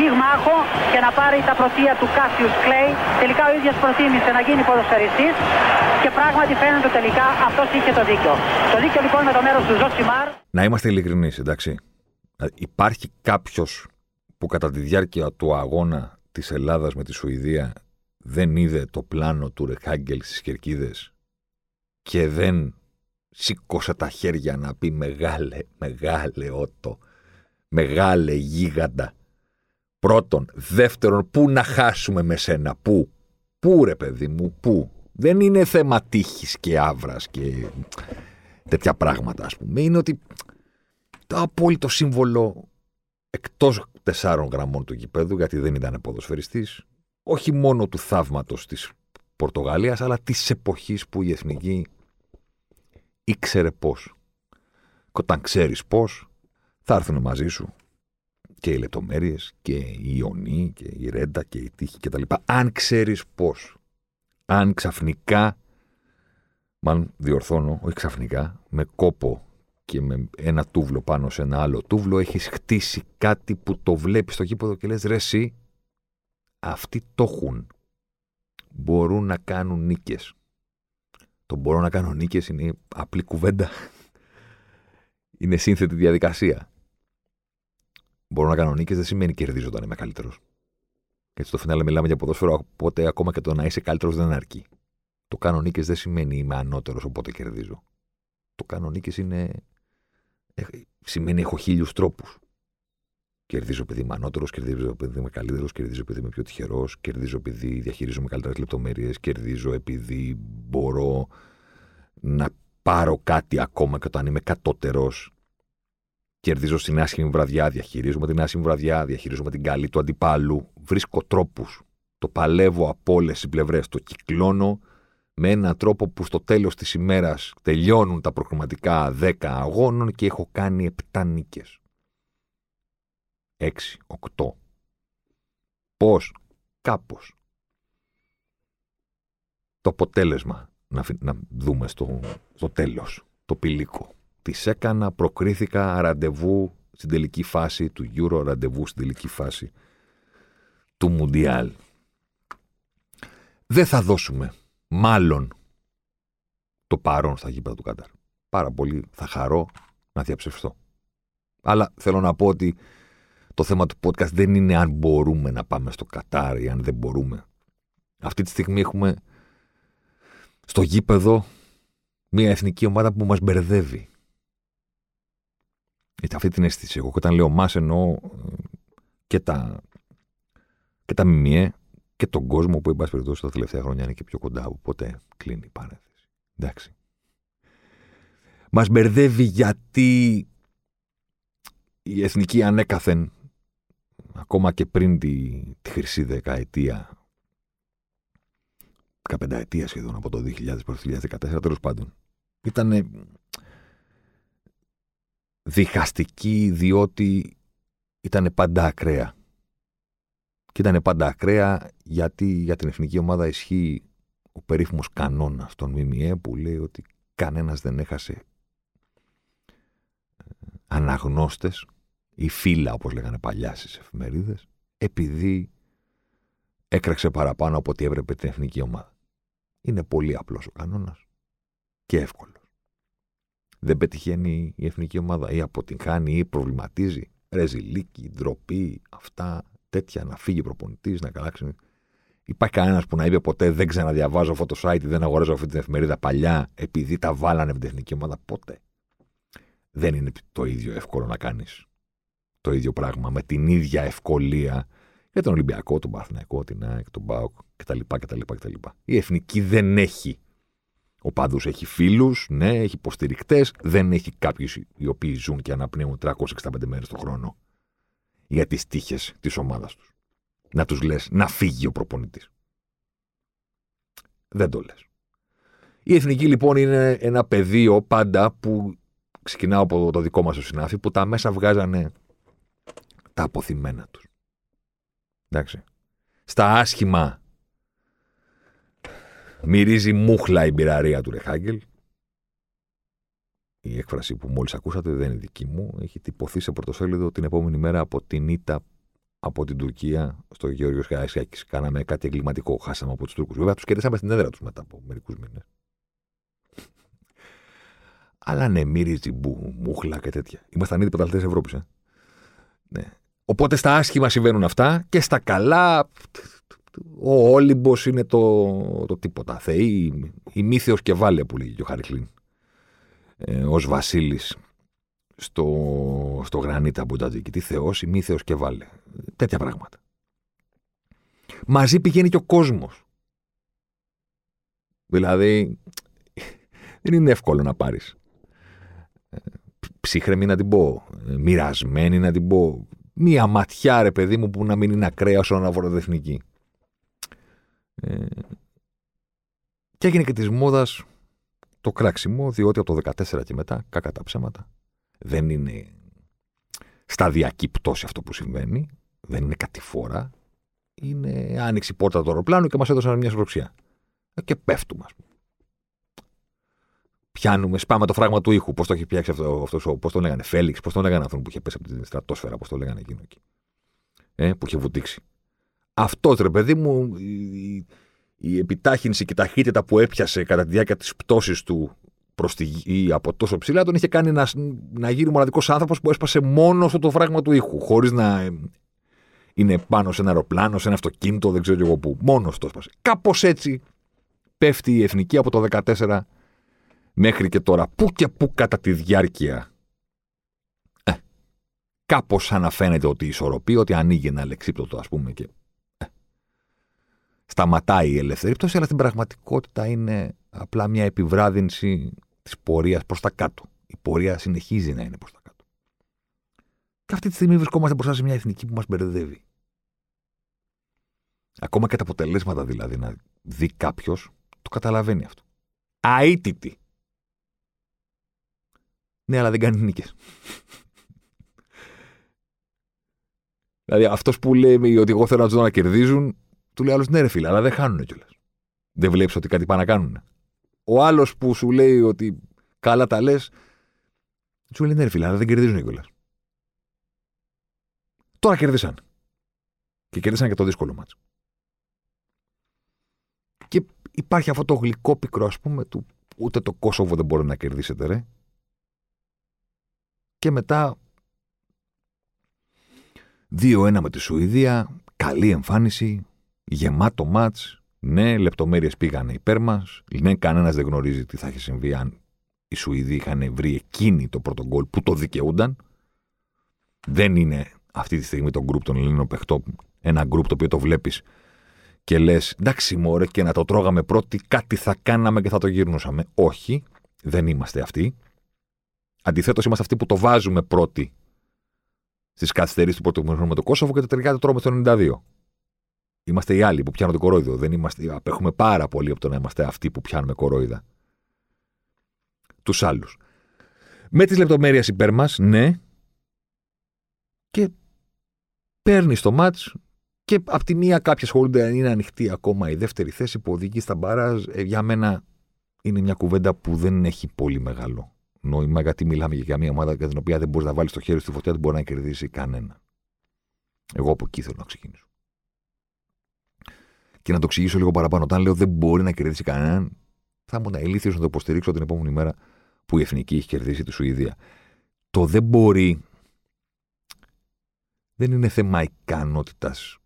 πυγμάχο και να πάρει τα πρωτεία του Κάσιους Κλέη. Τελικά ο ίδιος προτίμησε να γίνει ποδοσφαιριστής και πράγματι φαίνεται τελικά αυτός είχε το δίκιο. Το δίκιο λοιπόν με το μέρος του Ζοσιμάρ. Να είμαστε ειλικρινείς, εντάξει. Υπάρχει κάποιος που κατά τη διάρκεια του αγώνα της Ελλάδας με τη Σουηδία δεν είδε το πλάνο του Ρεχάγκελ στις κερκίδες και δεν σήκωσε τα χέρια να πει μεγάλε, μεγάλε Ότο, μεγάλε γίγαντα. Πρώτον. Δεύτερον, πού να χάσουμε με σένα, πού; Πού ρε παιδί μου, πού; Δεν είναι θέμα τύχης και άβρας και τέτοια πράγματα ας πούμε. Είναι ότι το απόλυτο σύμβολο εκτός τεσσάρων γραμμών του γηπέδου, γιατί δεν ήταν ποδοσφαιριστής, όχι μόνο του θαύματος της Πορτογαλίας, αλλά της εποχής που η Εθνική ήξερε πώς. Και όταν ξέρεις πώς, θα έρθουν μαζί σου και οι λεπτομέρειες και η ιονή και η ρέντα και η τύχη κτλ. Αν ξέρεις πώς. Αν ξαφνικά, μάλλον διορθώνω, όχι ξαφνικά, με κόπο και με ένα τούβλο πάνω σε ένα άλλο τούβλο, έχεις χτίσει κάτι που το βλέπεις στο κήποδο και λες ρε εσύ, αυτοί το έχουν. Μπορούν να κάνουν νίκες. Το μπορώ να κάνω νίκες είναι απλή κουβέντα. Είναι σύνθετη διαδικασία μπορώ να κάνω νίκε δεν σημαίνει κερδίζω όταν είμαι καλύτερος. Γιατί στο φινάλε μιλάμε για ποδόσφαιρο, οπότε ακόμα και το να είσαι καλύτερος δεν αρκεί. Το κάνω νίκες δεν σημαίνει είμαι ανώτερος, οπότε κερδίζω. Το κάνω νίκες είναι. σημαίνει έχω χίλιους τρόπους. Κερδίζω επειδή είμαι ανώτερος, κερδίζω επειδή είμαι καλύτερος, κερδίζω επειδή είμαι πιο τυχερός, κερδίζω επειδή διαχειρίζομαι καλύτερες λεπτομέρειες, κερδίζω επειδή μπορώ να πάρω κάτι ακόμα και όταν είμαι κατώτερος Κερδίζω στην άσχημη βραδιά, διαχειρίζομαι την άσχημη βραδιά, διαχειρίζομαι την καλή του αντιπάλου. Βρίσκω τρόπους. Το παλεύω από όλες τι πλευρές. Το κυκλώνω με έναν τρόπο που στο τέλος της ημέρας τελειώνουν τα προκριματικά 10 αγώνων και έχω κάνει 7 νίκες. 6, 8. Πώς, κάπως. Το αποτέλεσμα να, να δούμε στο, στο τέλος, το πηλίκο. Της έκανα, προκρίθηκα ραντεβού στην τελική φάση του Euro, ραντεβού στην τελική φάση του Μουντιάλ. Δεν θα δώσουμε, μάλλον, το παρόν στα γήπεδα του Κάταρ. Πάρα πολύ θα χαρώ να διαψευστώ. Αλλά θέλω να πω ότι το θέμα του podcast δεν είναι αν μπορούμε να πάμε στο Κατάρ ή αν δεν μπορούμε. Αυτή τη στιγμή έχουμε στο γήπεδο μια εθνική ομάδα που μας μπερδεύει. Είτε αυτή την αίσθηση. Εγώ όταν λέω μας εννοώ ε, και τα, και τα ΜΜΕ και τον κόσμο που, εν πάση περιπτώσει, τα τελευταία χρόνια είναι και πιο κοντά από ποτέ κλείνει η παρένθεση. Εντάξει. Μας μπερδεύει γιατί η εθνική ανέκαθεν ακόμα και πριν τη, τη χρυσή δεκαετία 15 ετία σχεδόν από το 2000 προς το 2014 τέλος πάντων ήταν διχαστική διότι ήταν πάντα ακραία. Και ήταν πάντα ακραία γιατί για την εθνική ομάδα ισχύει ο περίφημος κανόνας των ΜΜΕ που λέει ότι κανένας δεν έχασε ε, αναγνώστες ή φύλλα όπως λέγανε παλιά στις εφημερίδες επειδή έκραξε παραπάνω από ό,τι έπρεπε την εθνική ομάδα. Είναι πολύ απλός ο κανόνας και εύκολο δεν πετυχαίνει η εθνική ομάδα ή αποτυγχάνει ή προβληματίζει. Ρεζιλίκη, ντροπή, αυτά, τέτοια, να φύγει προπονητής, να καλάξει. Υπάρχει κανένας που να είπε ποτέ δεν ξαναδιαβάζω αυτό το site, δεν αγοράζω αυτή την εφημερίδα παλιά, επειδή τα βάλανε με την εθνική ομάδα. Ποτέ. Δεν είναι το ίδιο εύκολο να κάνεις το ίδιο πράγμα με την ίδια ευκολία για τον Ολυμπιακό, τον Παθηναϊκό, την ΑΕΚ, τον ΠΑΟΚ κτλ. κτλ. Η εθνική δεν έχει ο Παδούς έχει φίλους, ναι, έχει υποστηρικτές, δεν έχει κάποιους οι οποίοι ζουν και αναπνέουν 365 μέρες το χρόνο για τις τύχες της ομάδας τους. Να τους λες να φύγει ο προπονητής. Δεν το λες. Η εθνική λοιπόν είναι ένα πεδίο πάντα που ξεκινάω από το δικό μας το συνάφι που τα μέσα βγάζανε τα αποθυμένα τους. Εντάξει. Στα άσχημα μυρίζει μούχλα η μπειραρία του Ρεχάγκελ. Η έκφραση που μόλις ακούσατε δεν είναι δική μου. Έχει τυπωθεί σε πρωτοσέλιδο την επόμενη μέρα από την ήττα από την Τουρκία στο Γεώργιος Καραϊσκάκη. Κάναμε κάτι εγκληματικό. Χάσαμε από τους Τούρκους. Βέβαια, τους κερδίσαμε στην έδρα τους μετά από μερικούς μήνες. Αλλά ναι, μύριζε μπου, μούχλα και τέτοια. Ήμασταν ήδη πρωταθλητές Ευρώπης. Ε. Ναι. Οπότε στα άσχημα συμβαίνουν αυτά και στα καλά. Ο Όλυμπος είναι το, το τίποτα. Θεή, η μύθεω και βάλε που λέγει και ο Χαρικλίν. Ε, Ω Βασίλης στο, στο γρανίτα Μπουντατζίκη. Τι Θεός, η μύθεω και βάλε. Τέτοια πράγματα. Μαζί πηγαίνει και ο κόσμος. Δηλαδή, δεν είναι εύκολο να πάρεις ψύχρεμη να την πω, μοιρασμένη να την πω, μία ματιά ρε παιδί μου που να μην είναι ακραία όσον αφορά εθνική. Ε, και έγινε και της μόδας το κράξιμο, διότι από το 14 και μετά, κακά τα ψέματα, δεν είναι σταδιακή πτώση αυτό που συμβαίνει, δεν είναι κατηφόρα, είναι άνοιξη πόρτα του αεροπλάνου και μας έδωσαν μια σφροξιά. Ε, και πέφτουμε, ας πούμε πιάνουμε, σπάμε το φράγμα του ήχου. Πώς το έχει πιάξει αυτό, αυτός, πώς το λέγανε, Φέληξ, πώς το λέγανε αυτόν που είχε πέσει από την στρατόσφαιρα, πώς το λέγανε εκείνο εκεί. Ε, που είχε βουτήξει. Αυτός ρε παιδί μου, η, η επιτάχυνση και η ταχύτητα που έπιασε κατά τη διάρκεια της πτώσης του προς τη γη από τόσο ψηλά τον είχε κάνει να, να γίνει μοναδικός άνθρωπος που έσπασε μόνο στο το φράγμα του ήχου, χωρίς να ε, είναι πάνω σε ένα αεροπλάνο, σε ένα αυτοκίνητο, δεν ξέρω εγώ πού. Μόνο το έσπασε. Κάπως έτσι πέφτει η εθνική από το 14 μέχρι και τώρα, πού και πού κατά τη διάρκεια, ε, κάπως αναφαίνεται ότι ισορροπεί, ότι ανοίγει ένα λεξίπτωτο ας πούμε και ε, σταματάει η ελεύθερη πτώση, αλλά στην πραγματικότητα είναι απλά μια επιβράδυνση της πορείας προς τα κάτω. Η πορεία συνεχίζει να είναι προς τα κάτω. Και αυτή τη στιγμή βρισκόμαστε μπροστά σε μια εθνική που μας μπερδεύει. Ακόμα και τα αποτελέσματα δηλαδή να δει κάποιος, το καταλαβαίνει αυτό. Αίτητη. Ναι, αλλά δεν κάνει νίκες. δηλαδή αυτός που λέει ότι εγώ θέλω να τους δω να κερδίζουν, του λέει άλλος ναι, ρε φίλε, αλλά δεν χάνουν κιόλας. Δεν βλέπεις ότι κάτι πάνε να κάνουν. Ο άλλος που σου λέει ότι καλά τα λες, σου λέει ναι, ρε φίλε, αλλά δεν κερδίζουν κιόλας. Τώρα κερδίσαν. Και κερδίσαν και το δύσκολο μάτσο. Και υπάρχει αυτό το γλυκό πικρό, ας πούμε, του ούτε το Κόσοβο δεν μπορεί να κερδίσετε, ρε και μετά 2-1 με τη Σουηδία, καλή εμφάνιση, γεμάτο μάτς, ναι, λεπτομέρειες πήγανε υπέρ μας, ναι, κανένας δεν γνωρίζει τι θα έχει συμβεί αν οι Σουηδοί είχαν βρει εκείνη το πρώτο γκολ που το δικαιούνταν. Δεν είναι αυτή τη στιγμή το γκρουπ των Ελλήνων παιχτών, ένα γκρουπ το οποίο το βλέπεις και λες εντάξει μωρέ και να το τρώγαμε πρώτοι κάτι θα κάναμε και θα το γυρνούσαμε. Όχι, δεν είμαστε αυτοί. Αντιθέτως, είμαστε αυτοί που το βάζουμε πρώτοι στις καθυστερήσεις του πρώτου με το Κόσοβο και τελικά το τρώμε στο 92. Είμαστε οι άλλοι που πιάνουν το κορόιδο. Δεν είμαστε, απέχουμε πάρα πολύ από το να είμαστε αυτοί που πιάνουμε κορόιδα. Τους άλλους. Με τις λεπτομέρειες υπέρ μας, ναι. Και παίρνει το μάτς και απ' τη μία κάποιοι ασχολούνται αν είναι ανοιχτή ακόμα η δεύτερη θέση που οδηγεί στα μπαράζ. Ε, για μένα είναι μια κουβέντα που δεν έχει πολύ μεγάλο νόημα, γιατί μιλάμε για μια ομάδα για την οποία δεν μπορείς να βάλεις το χέρι στη φωτιά, δεν μπορεί να κερδίσει κανένα. Εγώ από εκεί θέλω να ξεκινήσω. Και να το εξηγήσω λίγο παραπάνω. Όταν λέω δεν μπορεί να κερδίσει κανέναν, θα ήμουν ηλίθιο να το υποστηρίξω την επόμενη μέρα που η Εθνική έχει κερδίσει τη Σουηδία. Το δεν μπορεί δεν είναι θέμα ικανότητας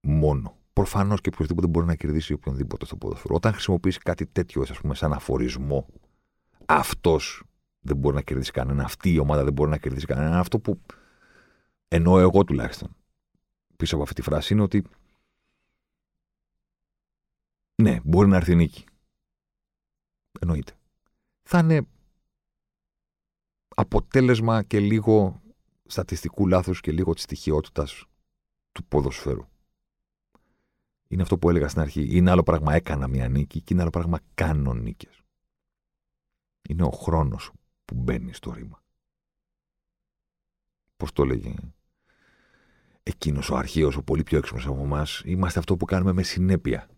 μόνο. Προφανώς και οποιοδήποτε μπορεί να κερδίσει οποιονδήποτε στο ποδόσφαιρο. Όταν χρησιμοποιήσει κάτι τέτοιο, ας πούμε, σαν αφορισμό αυτός δεν μπορεί να κερδίσει κανένα, αυτή η ομάδα δεν μπορεί να κερδίσει κανένα. Αυτό που εννοώ εγώ τουλάχιστον πίσω από αυτή τη φράση είναι ότι ναι, μπορεί να έρθει νίκη. Εννοείται. Θα είναι αποτέλεσμα και λίγο στατιστικού λάθους και λίγο της στοιχειότητας του ποδοσφαίρου. Είναι αυτό που έλεγα στην αρχή. Είναι άλλο πράγμα έκανα μια νίκη και είναι άλλο πράγμα κάνω νίκες. Είναι ο χρόνος που μπαίνει στο ρήμα. Πώς το λέγε εκείνος ο αρχαίος, ο πολύ πιο έξυπνος από εμάς, είμαστε αυτό που κάνουμε με συνέπεια.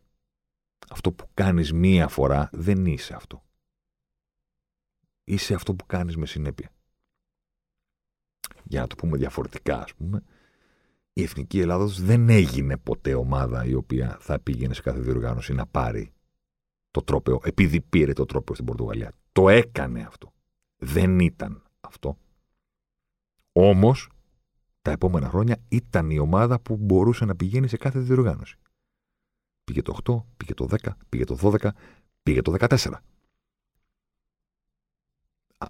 Αυτό που κάνεις μία φορά δεν είσαι αυτό. Είσαι αυτό που κάνεις με συνέπεια. Για να το πούμε διαφορετικά, ας πούμε, η Εθνική Ελλάδος δεν έγινε ποτέ ομάδα η οποία θα πήγαινε σε κάθε διοργάνωση να πάρει το τρόπεο, επειδή πήρε το τρόπεο στην Πορτογαλία. Το έκανε αυτό. Δεν ήταν αυτό. Όμως, τα επόμενα χρόνια ήταν η ομάδα που μπορούσε να πηγαίνει σε κάθε διοργάνωση. Πήγε το 8, πήγε το 10, πήγε το 12, πήγε το 14.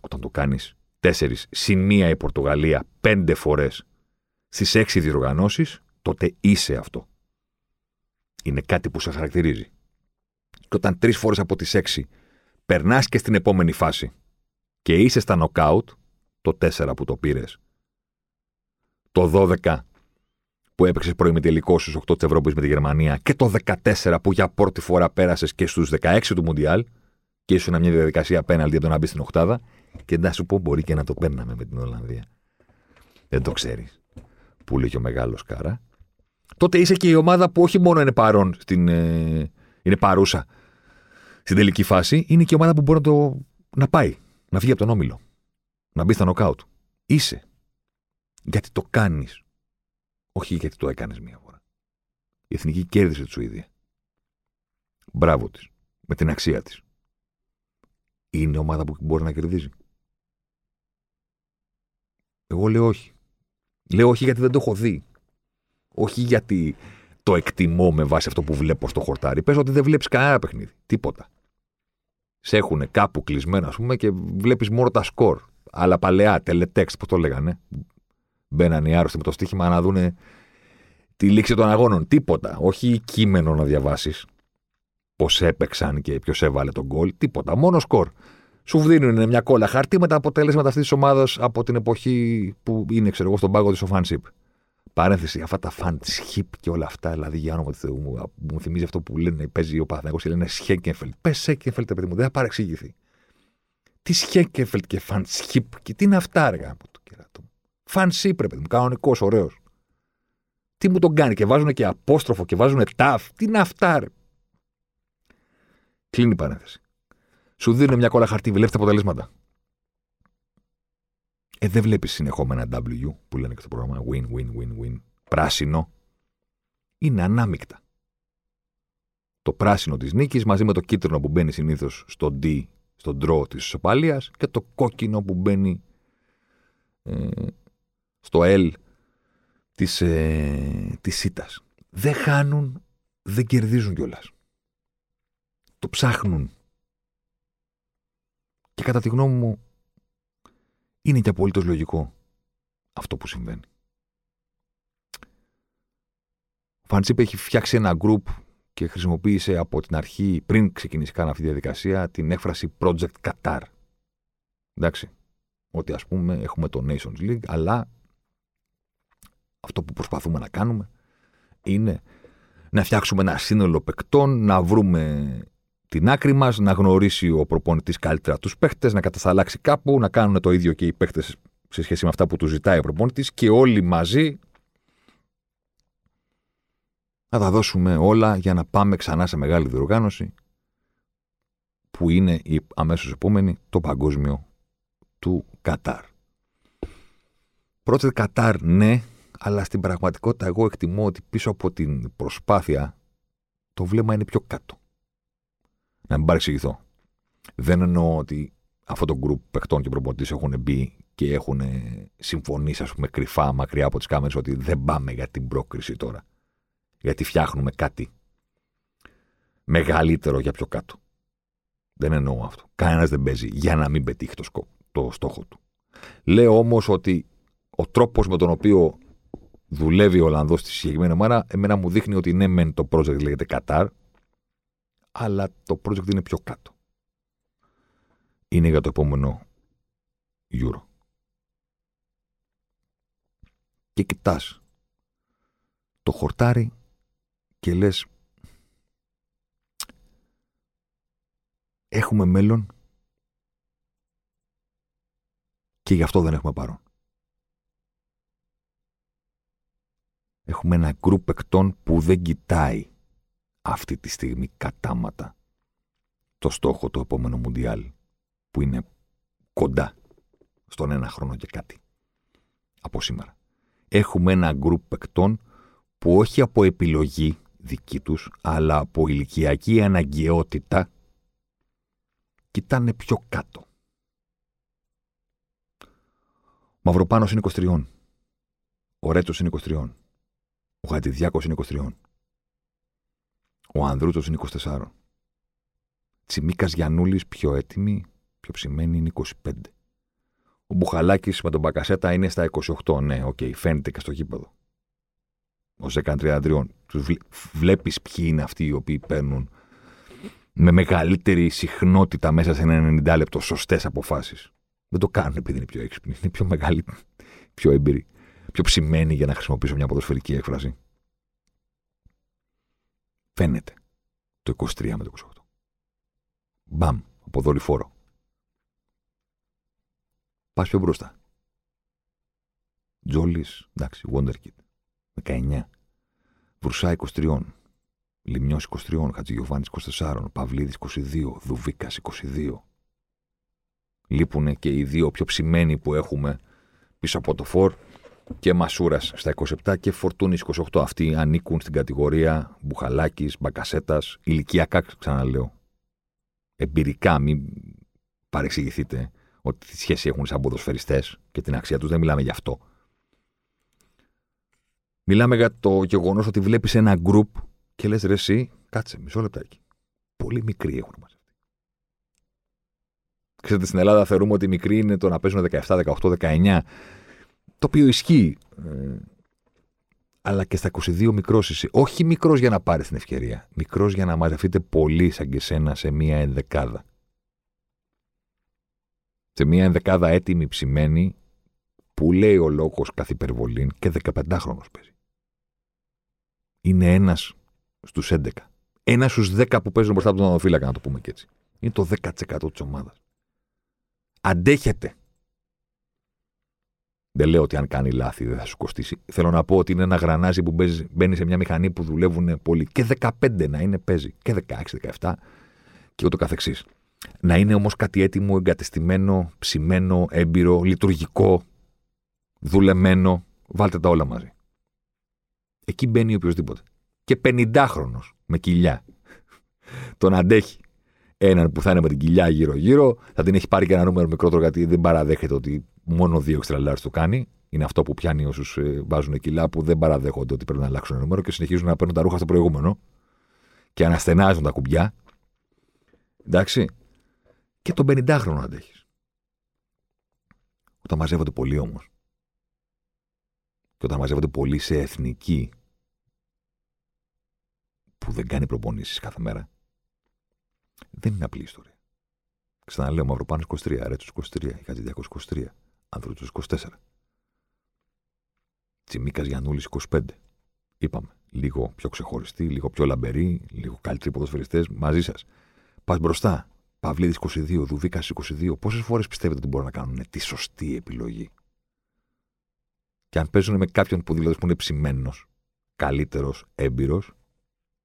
Όταν το κάνεις 4 συν μία η Πορτογαλία πέντε φορές στις έξι διοργανώσεις, τότε είσαι αυτό. Είναι κάτι που σε χαρακτηρίζει. Και όταν τρεις φορές από τις έξι περνάς και στην επόμενη φάση και είσαι στα νοκάουτ, το 4 που το πήρες το 12 που έπαιξες προημιτελικό στου 8 της Ευρώπης με τη Γερμανία και το 14 που για πρώτη φορά πέρασες και στους 16 του Μουντιάλ και ήσουν μια διαδικασία απέναντι για το να μπεις στην Οχτάδα. Και να σου πω, μπορεί και να το παίρναμε με την Ολλανδία. Δεν το ξέρεις. Που λέει και ο μεγάλος Κάρα. Τότε είσαι και η ομάδα που όχι μόνο είναι παρόν, στην, ε, είναι παρούσα στην τελική φάση, είναι και η ομάδα που μπορεί να, το, να πάει, να βγει από τον όμιλο. Να μπει στα νοκάουτ. Είσαι γιατί το κάνεις. Όχι γιατί το έκανες μία φορά. Η εθνική κέρδισε τη Σουηδία. Μπράβο της. Με την αξία της. Είναι ομάδα που μπορεί να κερδίζει. Εγώ λέω όχι. Λέω όχι γιατί δεν το έχω δει. Όχι γιατί το εκτιμώ με βάση αυτό που βλέπω στο χορτάρι. Πες ότι δεν βλέπεις κανένα παιχνίδι. Τίποτα. Σε έχουν κάπου κλεισμένα, ας πούμε, και βλέπεις μόνο τα σκορ. Αλλά παλαιά, τελετέξτ, πώς το λέγανε μπαίναν οι άρρωστοι με το στοίχημα να δούνε τη λήξη των αγώνων. Τίποτα. Όχι κείμενο να διαβάσεις πώς έπαιξαν και ποιος έβαλε τον γκολ. Τίποτα. Μόνο σκορ. Σου δίνουν μια κόλλα χαρτί με τα αποτέλεσματα αυτής της ομάδας από την εποχή που είναι, ξέρω εγώ, στον πάγο της Οφάνσιπ. Παρένθεση, αυτά τα φαντσχίπ και όλα αυτά, δηλαδή για όνομα του Θεού μου, μου θυμίζει αυτό που λένε, παίζει ο Παθηνακό και λένε Σχέκενφελτ. Πες Σχέκενφελτ, παιδί μου, δεν θα παρεξηγηθεί. Τι Σχέκενφελτ και φαντσχίπ και τι είναι αυτά, αργά από το κερατό. Φανσί πρέπει, μου, κανονικός, ωραίος. Τι μου τον κάνει και βάζουν και απόστροφο και βάζουν ταφ. Τι είναι αυτά, ρε. Κλείνει η παρένθεση. Σου δίνουν μια κόλλα χαρτί, βλέπεις τα αποτελέσματα. Ε, δεν βλέπεις συνεχόμενα W που λένε και στο πρόγραμμα win, win, win, win. Πράσινο. Είναι ανάμεικτα. Το πράσινο της νίκης μαζί με το κίτρινο που μπαίνει συνήθως στο D, στο draw της ισοπαλία και το κόκκινο που μπαίνει ε, στο L της, ε, της ΣΥΤΑς. Δεν χάνουν, δεν κερδίζουν κιόλας. Το ψάχνουν. Και κατά τη γνώμη μου είναι και απολύτως λογικό αυτό που συμβαίνει. Ο Φαντσίπ έχει φτιάξει ένα group και χρησιμοποίησε από την αρχή, πριν ξεκινήσει καν αυτή τη διαδικασία, την έκφραση Project Qatar. Εντάξει. Ότι ας πούμε έχουμε το Nations League, αλλά αυτό που προσπαθούμε να κάνουμε είναι να φτιάξουμε ένα σύνολο παικτών, να βρούμε την άκρη μας, να γνωρίσει ο προπονητής καλύτερα τους παίχτες, να κατασταλάξει κάπου, να κάνουν το ίδιο και οι παίχτες σε σχέση με αυτά που τους ζητάει ο προπονητής και όλοι μαζί να τα δώσουμε όλα για να πάμε ξανά σε μεγάλη διοργάνωση που είναι η αμέσως επόμενη το παγκόσμιο του Κατάρ. Πρώτα Κατάρ ναι, αλλά στην πραγματικότητα εγώ εκτιμώ ότι πίσω από την προσπάθεια το βλέμμα είναι πιο κάτω. Να μην παρεξηγηθώ. Δεν εννοώ ότι αυτό το γκρουπ παιχτών και προπονητής έχουν μπει και έχουν συμφωνήσει, ας πούμε, κρυφά μακριά από τις κάμερες ότι δεν πάμε για την πρόκριση τώρα. Γιατί φτιάχνουμε κάτι μεγαλύτερο για πιο κάτω. Δεν εννοώ αυτό. Κανένας δεν παίζει για να μην πετύχει το, το στόχο του. Λέω όμως ότι ο τρόπος με τον οποίο δουλεύει ο Ολλανδός στη συγκεκριμένη ομάδα, εμένα μου δείχνει ότι ναι, μεν το project λέγεται Κατάρ, αλλά το project είναι πιο κάτω. Είναι για το επόμενο Euro. Και κοιτάς το χορτάρι και λες. Έχουμε μέλλον και γι' αυτό δεν έχουμε παρόν. Έχουμε ένα γκρουπ παικτών που δεν κοιτάει αυτή τη στιγμή κατάματα το στόχο του επόμενου Μουντιάλ που είναι κοντά στον ένα χρόνο και κάτι από σήμερα. Έχουμε ένα γκρουπ παικτών που όχι από επιλογή δική τους, αλλά από ηλικιακή αναγκαιότητα κοιτάνε πιο κάτω. Ο Μαυροπάνος είναι 23. Ο Ρέτσος είναι 23. Ο Χατζηδιάκος είναι 23. Ο Ανδρούτσος είναι 24. Τσιμίκας Γιαννούλης πιο έτοιμοι, πιο ψημένοι είναι 25. Ο Μπουχαλάκης με τον Μπακασέτα είναι στα 28. Ναι, OK, okay, φαίνεται και στο γήπεδο. Ο Ζέκα τριαντατριών. Τους βλέπεις ποιοι είναι αυτοί οι οποίοι παίρνουν με μεγαλύτερη συχνότητα μέσα σε ένα 90 λεπτό σωστές αποφάσεις. Δεν το κάνουν επειδή είναι πιο έξυπνοι. Είναι πιο μεγάλοι, πιο έμπειροι, πιο ψημένοι για να χρησιμοποιήσω μια ποδοσφαιρική έκφραση. Φαίνεται το 23 με το 28. Μπαμ, από δορυφόρο. Πας πιο μπροστά. Τζόλι, εντάξει, Wonderkid. 19. Βρουσά 23. Λιμιός 23. Χατζηγιοβάνης 24. Παυλίδης 22. Δουβίκας 22. Λείπουν και οι δύο πιο ψημένοι που έχουμε πίσω από το φόρ και Μασούρας στα 27 και Φορτούνης 28. Αυτοί ανήκουν στην κατηγορία Μπουχαλάκης, Μπακασέτας, ηλικιακά ξαναλέω. Εμπειρικά, μην παρεξηγηθείτε ότι τη σχέση έχουν σαν ποδοσφαιριστές και την αξία τους. Δεν μιλάμε γι' αυτό. Μιλάμε για το γεγονός ότι βλέπεις ένα γκρουπ και λες ρε, εσύ, κάτσε μισό λεπτάκι. Πολύ μικροί έχουν μαζευτεί. Ξέρετε, στην Ελλάδα θεωρούμε ότι μικροί είναι το να παίζουν 17, 18, 19. Το οποίο ισχύει. Ε, αλλά και στα 22 μικρός είσαι. Όχι μικρός για να πάρεις την ευκαιρία. Μικρός για να μαζευτείτε πολύ σαν και σένα σε μία ενδεκάδα. Σε μία ενδεκάδα έτοιμη ψημένη που λέει ο λόγος καθ' υπερβολή και 15χρονο παίζει. Είναι ένας στους 11. Ένας στους 10 που παίζουν μπροστά από τον οδοφύλακα, να το πούμε και έτσι. Είναι το 10% της ομάδας. Αντέχετε. Δεν λέω ότι αν κάνει λάθη δεν θα σου κοστίσει. Θέλω να πω ότι είναι ένα γρανάζι που μπαίνει σε μια μηχανή που δουλεύουν πολύ. Και 15 να είναι παίζει. Και 16, 17 και ούτω καθεξής. Να είναι όμως κάτι έτοιμο, εγκατεστημένο, ψημένο, έμπειρο, λειτουργικό, δουλεμένο. Βάλτε τα όλα μαζί. Εκεί μπαίνει οποιοδήποτε. Και 50χρονο με κοιλιά. Τον αντέχει. Έναν που θα είναι με την κοιλιά γύρω-γύρω, θα την έχει πάρει και ένα νούμερο μικρότερο γιατί δεν παραδέχεται ότι μόνο δύο εξτραλάρε το κάνει. Είναι αυτό που πιάνει όσους ε, βάζουν κιλά που δεν παραδέχονται ότι πρέπει να αλλάξουν ένα νούμερο και συνεχίζουν να παίρνουν τα ρούχα στο προηγούμενο και αναστενάζουν τα κουμπιά. Εντάξει. Και τον 50χρονο αντέχεις. Όταν μαζεύονται πολλοί όμως. Και όταν μαζεύονται πολλοί σε εθνική που δεν κάνει προπονήσεις κάθε μέρα. Δεν είναι απλή ιστορία. Ξαναλέω, Μαυροπάνος 23, Ρέτσος 23, Χατζηδιακός 23, Ανδρούτσος 24. Τσιμίκας Γιανούλης 25. Είπαμε. Λίγο πιο ξεχωριστή, λίγο πιο λαμπερή, λίγο καλύτεροι ποδοσφαιριστές μαζί σας. Πας μπροστά. Παυλίδης 22, Δουβίκας 22. Πόσες φορές πιστεύετε ότι μπορούν να κάνουν τη σωστή επιλογή; Και αν παίζουν με κάποιον που δηλαδή που είναι ψημένος, καλύτερος, έμπειρος,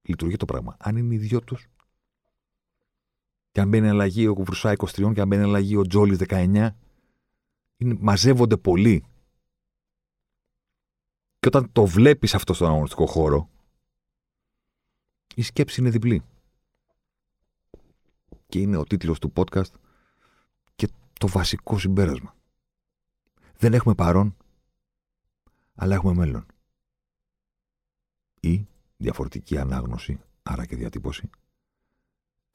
λειτουργεί το πράγμα. Αν είναι οι δυο του, και αν μπαίνει αλλαγή ο Βρουσά 23 και αν μπαίνει αλλαγή ο Τζόλι 19, είναι, μαζεύονται πολύ. Και όταν το βλέπεις αυτό στον αγωνιστικό χώρο, η σκέψη είναι διπλή. Και είναι ο τίτλος του podcast και το βασικό συμπέρασμα. Δεν έχουμε παρόν, αλλά έχουμε μέλλον. Ή διαφορετική ανάγνωση, άρα και διατύπωση,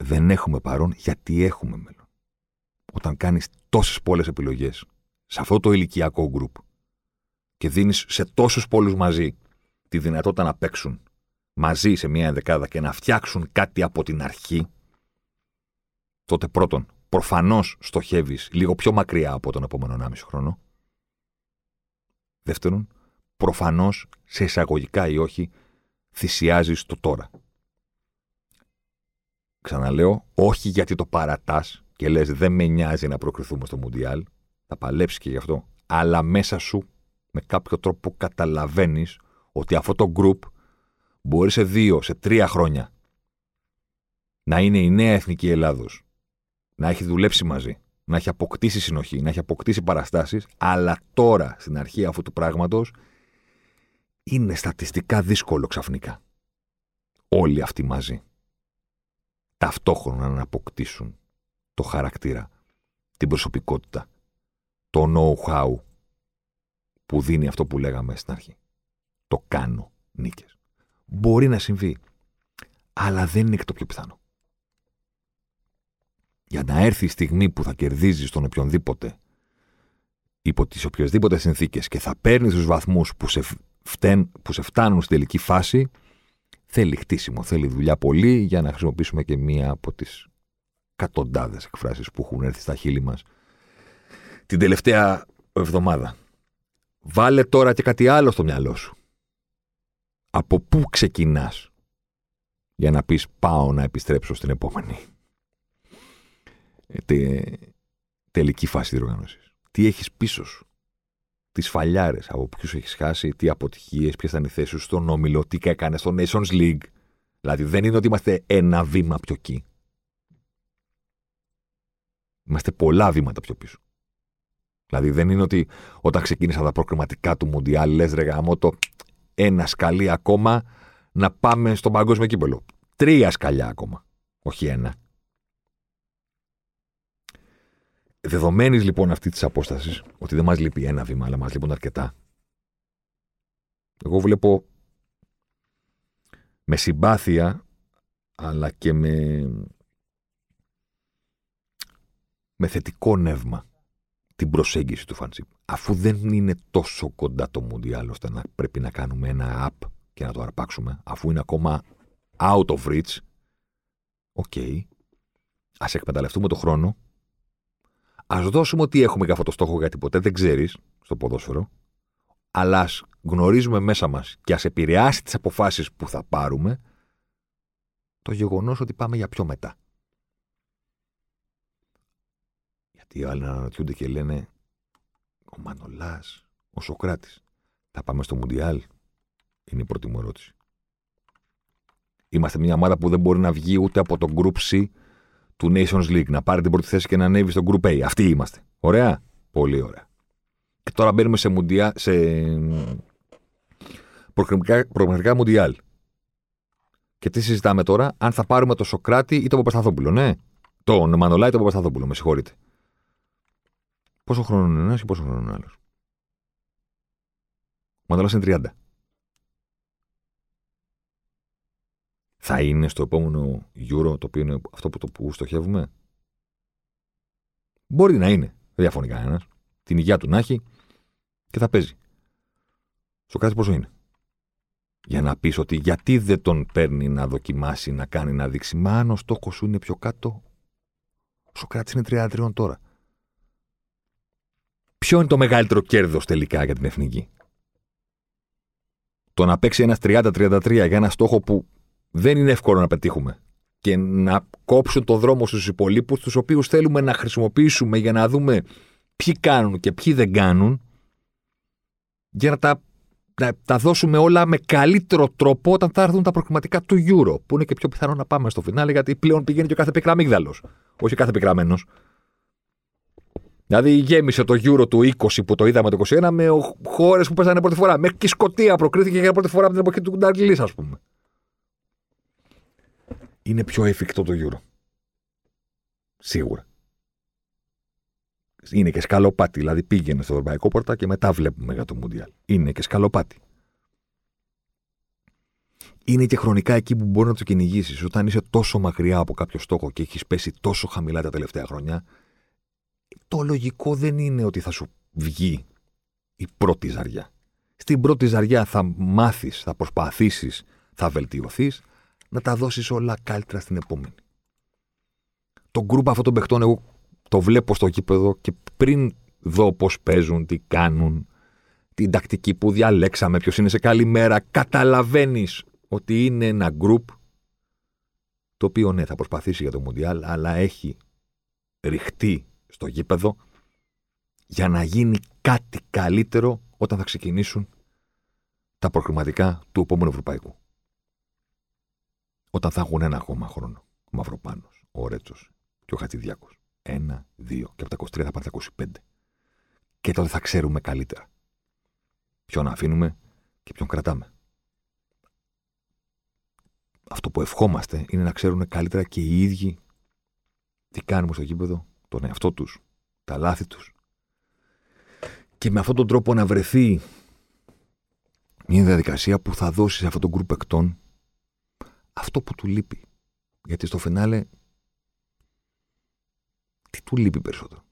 δεν έχουμε παρόν γιατί έχουμε μέλλον. Όταν κάνεις τόσες πολλές επιλογές σε αυτό το ηλικιακό γκρουπ και δίνεις σε τόσους πολλούς μαζί τη δυνατότητα να παίξουν μαζί σε μια ενδεκάδα και να φτιάξουν κάτι από την αρχή, τότε πρώτον, προφανώς στοχεύεις λίγο πιο μακριά από τον επόμενο 1,5 χρόνο. Δεύτερον, προφανώς, σε εισαγωγικά ή όχι, θυσιάζεις το τώρα. Ξαναλέω, όχι γιατί το παρατάς και λες δεν με νοιάζει να προκριθούμε στο Μουντιάλ. Θα παλέψεις και γι' αυτό. Αλλά μέσα σου με κάποιο τρόπο καταλαβαίνεις ότι αυτό το group μπορεί σε δύο, σε τρία χρόνια να είναι η νέα εθνική Ελλάδος, να έχει δουλέψει μαζί, να έχει αποκτήσει συνοχή, να έχει αποκτήσει παραστάσεις, αλλά τώρα, στην αρχή αυτού του πράγματος, είναι στατιστικά δύσκολο ξαφνικά. Όλοι αυτοί μαζί. Ταυτόχρονα να αποκτήσουν το χαρακτήρα, την προσωπικότητα, το know-how που δίνει αυτό που λέγαμε στην αρχή. Το κάνω νίκες. Μπορεί να συμβεί, αλλά δεν είναι και το πιο πιθανό για να έρθει η στιγμή που θα κερδίζεις τον οποιονδήποτε υπό τις οποιασδήποτε συνθήκες και θα παίρνεις τους βαθμούς που, σε που σε φτάνουν στην τελική φάση, θέλει χτίσιμο, θέλει δουλειά πολύ για να χρησιμοποιήσουμε και μία από τις εκατοντάδες εκφράσεις που έχουν έρθει στα χείλη μας την τελευταία εβδομάδα. Βάλε τώρα και κάτι άλλο στο μυαλό σου. Από πού ξεκινάς για να πεις πάω να επιστρέψω στην επόμενη τε, τελική φάση διοργάνωση. Τι έχεις πίσω σου; Τις φαλιάρες, από ποιους έχεις χάσει, τι αποτυχίες, ποιες ήταν οι θέσεις σου στον όμιλο, τι έκανες στο Nations League. Δηλαδή δεν είναι ότι είμαστε ένα βήμα πιο εκεί. Είμαστε πολλά βήματα πιο πίσω. Δηλαδή δεν είναι ότι όταν ξεκίνησα τα προκριματικά του Μουντιάλ λες ρε γάμο το ένα σκαλί ακόμα να πάμε στον παγκόσμιο κύπελο. Τρία σκαλιά ακόμα. Όχι ένα. Δεδομένης λοιπόν αυτής της απόστασης, ότι δεν μας λείπει ένα βήμα, αλλά μας λείπουν αρκετά. Εγώ βλέπω με συμπάθεια, αλλά και με, με θετικό νεύμα την προσέγγιση του φαντσίπ. Αφού δεν είναι τόσο κοντά το Μουντιάλ ώστε να πρέπει να κάνουμε ένα app και να το αρπάξουμε, αφού είναι ακόμα out of reach, OK, okay, ας εκμεταλλευτούμε το χρόνο ας δώσουμε ό,τι έχουμε για αυτό το στόχο, γιατί ποτέ δεν ξέρεις στο ποδόσφαιρο, αλλά ας γνωρίζουμε μέσα μας και ας επηρεάσει τις αποφάσεις που θα πάρουμε το γεγονός ότι πάμε για πιο μετά. Γιατί οι άλλοι αναρωτιούνται και λένε ο Μανολάς, ο Σοκράτης. Θα πάμε στο Μουντιάλ, είναι η πρώτη μου ερώτηση. Είμαστε μια ομάδα που δεν μπορεί να βγει ούτε από το Group C του Nations League, να πάρει την πρώτη θέση και να ανέβει στο Group A. Αυτοί είμαστε. Ωραία; Πολύ ωραία. Και τώρα μπαίνουμε σε, μουντιά, σε προγραμματικά Μουντιάλ. Και τι συζητάμε τώρα, αν θα πάρουμε το Σοκράτη ή τον Παπασταθόπουλο, ναι; Τον Μανολά ή τον Παπασταθόπουλο, με συγχωρείτε. Πόσο χρόνο είναι ένας και πόσο χρόνο είναι άλλος; Ο Μανολά είναι 30. Θα είναι στο επόμενο Euro, το οποίο είναι αυτό που, το που στοχεύουμε; Μπορεί να είναι. Δεν διαφωνεί κανένας. Την υγεία του να έχει και θα παίζει. Στο κάτι πόσο είναι. Για να πεις ότι γιατί δεν τον παίρνει να δοκιμάσει, να κάνει, να δείξει. Μα αν ο στόχος σου είναι πιο κάτω, ο Σοκράτης είναι 33 τώρα. Ποιο είναι το μεγαλύτερο κέρδος τελικά για την εθνική; Το να παίξει ένας 30-33 για ένα στόχο που δεν είναι εύκολο να πετύχουμε. Και να κόψουν το δρόμο στους υπολείπους, τους οποίους θέλουμε να χρησιμοποιήσουμε για να δούμε ποιοι κάνουν και ποιοι δεν κάνουν, για να τα, να τα δώσουμε όλα με καλύτερο τρόπο όταν θα έρθουν τα προκριματικά του Euro, που είναι και πιο πιθανό να πάμε στο φινάλε, γιατί πλέον πηγαίνει και ο κάθε πικραμίγδαλο. Όχι κάθε πικραμένος. Δηλαδή γέμισε το Euro του 20 που το είδαμε το 21 με χώρες που παίζανε πρώτη φορά. Μέχρι και η Σκωτία προκρίθηκε για πρώτη φορά από την εποχή του Νταρκλή, ας πούμε είναι πιο εφικτό το Euro. Σίγουρα. Είναι και σκαλοπάτι. Δηλαδή πήγαινε στο Ευρωπαϊκό Πόρτα και μετά βλέπουμε για το Μουντιάλ. Είναι και σκαλοπάτι. Είναι και χρονικά εκεί που μπορεί να το κυνηγήσεις. Όταν είσαι τόσο μακριά από κάποιο στόχο και έχεις πέσει τόσο χαμηλά τα τελευταία χρόνια, το λογικό δεν είναι ότι θα σου βγει η πρώτη ζαριά. Στην πρώτη ζαριά θα μάθεις, θα προσπαθήσεις, θα βελτιωθείς, να τα δώσεις όλα καλύτερα στην επόμενη. Το γκρουπ αυτών των παιχτών, εγώ το βλέπω στο κήπεδο και πριν δω πώς παίζουν, τι κάνουν, την τακτική που διαλέξαμε, ποιος είναι σε καλή μέρα, καταλαβαίνεις ότι είναι ένα γκρουπ το οποίο ναι, θα προσπαθήσει για το Μουντιάλ, αλλά έχει ρηχτεί στο γήπεδο για να γίνει κάτι καλύτερο όταν θα ξεκινήσουν τα προκριματικά του επόμενου Ευρωπαϊκού. Όταν θα έχουν ένα ακόμα χρόνο. Ο Μαυροπάνος, ο Ρέτσος και ο Χατζηδιάκος. Ένα, δύο. Και από τα 23 θα πάνε τα 25. Και τότε θα ξέρουμε καλύτερα. Ποιον αφήνουμε και ποιον κρατάμε. Αυτό που ευχόμαστε είναι να ξέρουν καλύτερα και οι ίδιοι τι κάνουμε στο γήπεδο, τον εαυτό τους, τα λάθη τους. Και με αυτόν τον τρόπο να βρεθεί μια διαδικασία που θα δώσει σε αυτόν τον γκρουπ εκτών αυτό που του λείπει. Γιατί στο φινάλε τι του λείπει περισσότερο;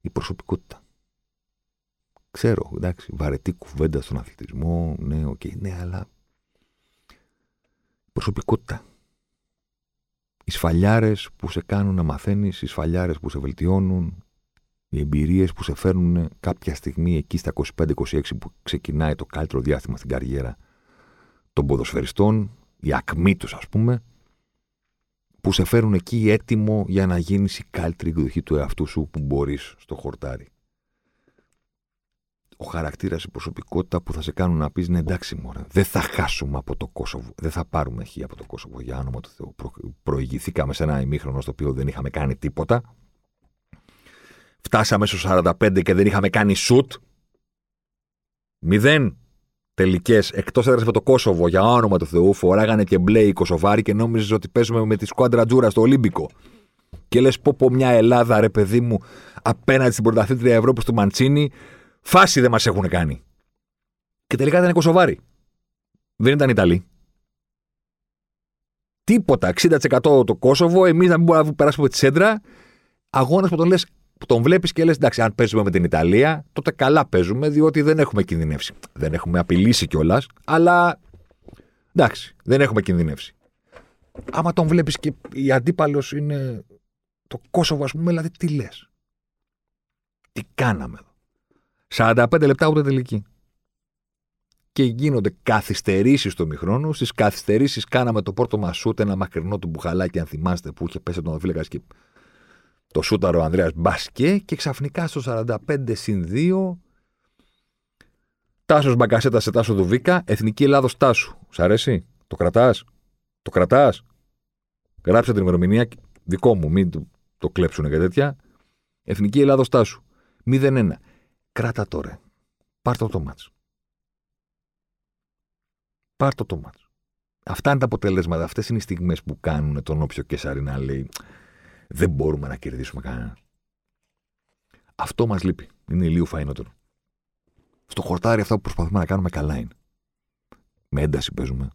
Η προσωπικότητα. Ξέρω, εντάξει, βαρετή κουβέντα στον αθλητισμό, ναι, OK, okay, ναι, αλλά προσωπικότητα. Οι σφαλιάρες που σε κάνουν να μαθαίνεις, οι σφαλιάρες που σε βελτιώνουν, οι εμπειρίες που σε φέρνουν κάποια στιγμή εκεί στα 25-26 που ξεκινάει το καλύτερο διάστημα στην καριέρα των ποδοσφαιριστών, η ακμή τους ας πούμε, που σε φέρουν εκεί έτοιμο για να γίνεις η καλύτερη εκδοχή του εαυτού σου που μπορείς στο χορτάρι. Ο χαρακτήρας, η προσωπικότητα που θα σε κάνουν να πεις ναι, εντάξει, μωρέ, δεν θα χάσουμε από το Κόσοβο. Δεν θα πάρουμε χ από το Κόσοβο για όνομα του Θεού. Προ... Προηγηθήκαμε σε ένα ημίχρονο στο οποίο δεν είχαμε κάνει τίποτα. Φτάσαμε στο 45 και δεν είχαμε κάνει σουτ. Μηδέν τελικές εκτός έδρα από το Κόσοβο για όνομα του Θεού. Φοράγανε και μπλε οι Κωσοβάροι και νόμιζες ότι παίζουμε με τη σκουάντρα Τζούρα στο Ολύμπικο. Και λες πω πω μια Ελλάδα, ρε παιδί μου, απέναντι στην πρωταθλήτρια Ευρώπης του Μαντσίνη, φάση δεν μας έχουν κάνει. Και τελικά ήταν Κωσοβάροι. Δεν ήταν Ιταλοί. Τίποτα. 60% το Κόσοβο, εμείς να μην μπορούμε να περάσουμε τη σέντρα. Αγώνας που τον λες που τον βλέπεις και λες: Εντάξει, αν παίζουμε με την Ιταλία, τότε καλά παίζουμε, διότι δεν έχουμε κινδυνεύσει. Δεν έχουμε απειλήσει κιόλας, αλλά εντάξει, δεν έχουμε κινδυνεύσει. Άμα τον βλέπεις και η αντίπαλος είναι το Κόσοβο, ας πούμε, δηλαδή τι λες; Τι κάναμε εδώ; 45 λεπτά ούτε τελική. Και γίνονται καθυστερήσεις στο μηχρόνο. Στις καθυστερήσεις κάναμε το πόρτο μα ούτε ένα μακρινό του μπουχαλάκι, αν θυμάστε, που είχε πέσει τον Φίλεκα και το σούταρο ο Ανδρέας Μπασκέ και ξαφνικά στο 45 συν 2 Τάσος Μπαγκασέτα σε Τάσο Δουβίκα, Εθνική Ελλάδος Τάσου. Σ' αρέσει, το κρατάς, το κρατάς; Γράψε την ημερομηνία, δικό μου, μην το, το κλέψουν και τέτοια. Εθνική Ελλάδος Τάσου. 0-1. Κράτα τώρα. Πάρ' το μάτς. Πάρ' το μάτς. Αυτά είναι τα αποτελέσματα. Αυτές είναι οι στιγμές που κάνουν τον όποιο Κεσάρι να λέει δεν μπορούμε να κερδίσουμε κανέναν. Αυτό μας λείπει. Είναι λίγο φαϊνότερο. Στο χορτάρι αυτό που προσπαθούμε να κάνουμε καλά είναι. Με ένταση παίζουμε.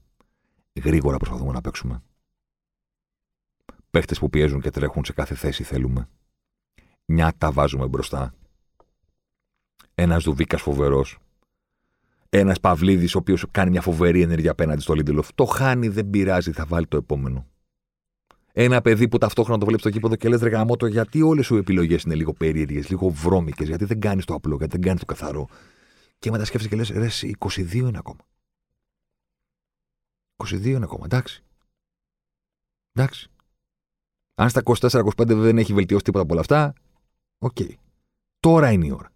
Γρήγορα προσπαθούμε να παίξουμε. Παίχτες που πιέζουν και τρέχουν σε κάθε θέση θέλουμε. Μια τα βάζουμε μπροστά. Ένας Δουβίκας φοβερός. Ένας Παυλίδης, ο οποίος κάνει μια φοβερή ενέργεια απέναντι στο Λίντελοφ. Το χάνει, δεν πειράζει, θα βάλει το επόμενο. Ένα παιδί που ταυτόχρονα το βλέπεις στο γήπεδο και λες: Ρε γαμώτο, γιατί όλες σου οι επιλογές είναι λίγο περίεργες, λίγο βρώμικες, γιατί δεν κάνεις το απλό, γιατί δεν κάνεις το καθαρό. Και μετά σκέφτεσαι και λες: Ρε, 22 είναι ακόμα. 22 είναι ακόμα, εντάξει. Εντάξει. Αν στα 24-25 δεν έχει βελτιώσει τίποτα από όλα αυτά, OK. Okay. Τώρα είναι η ώρα.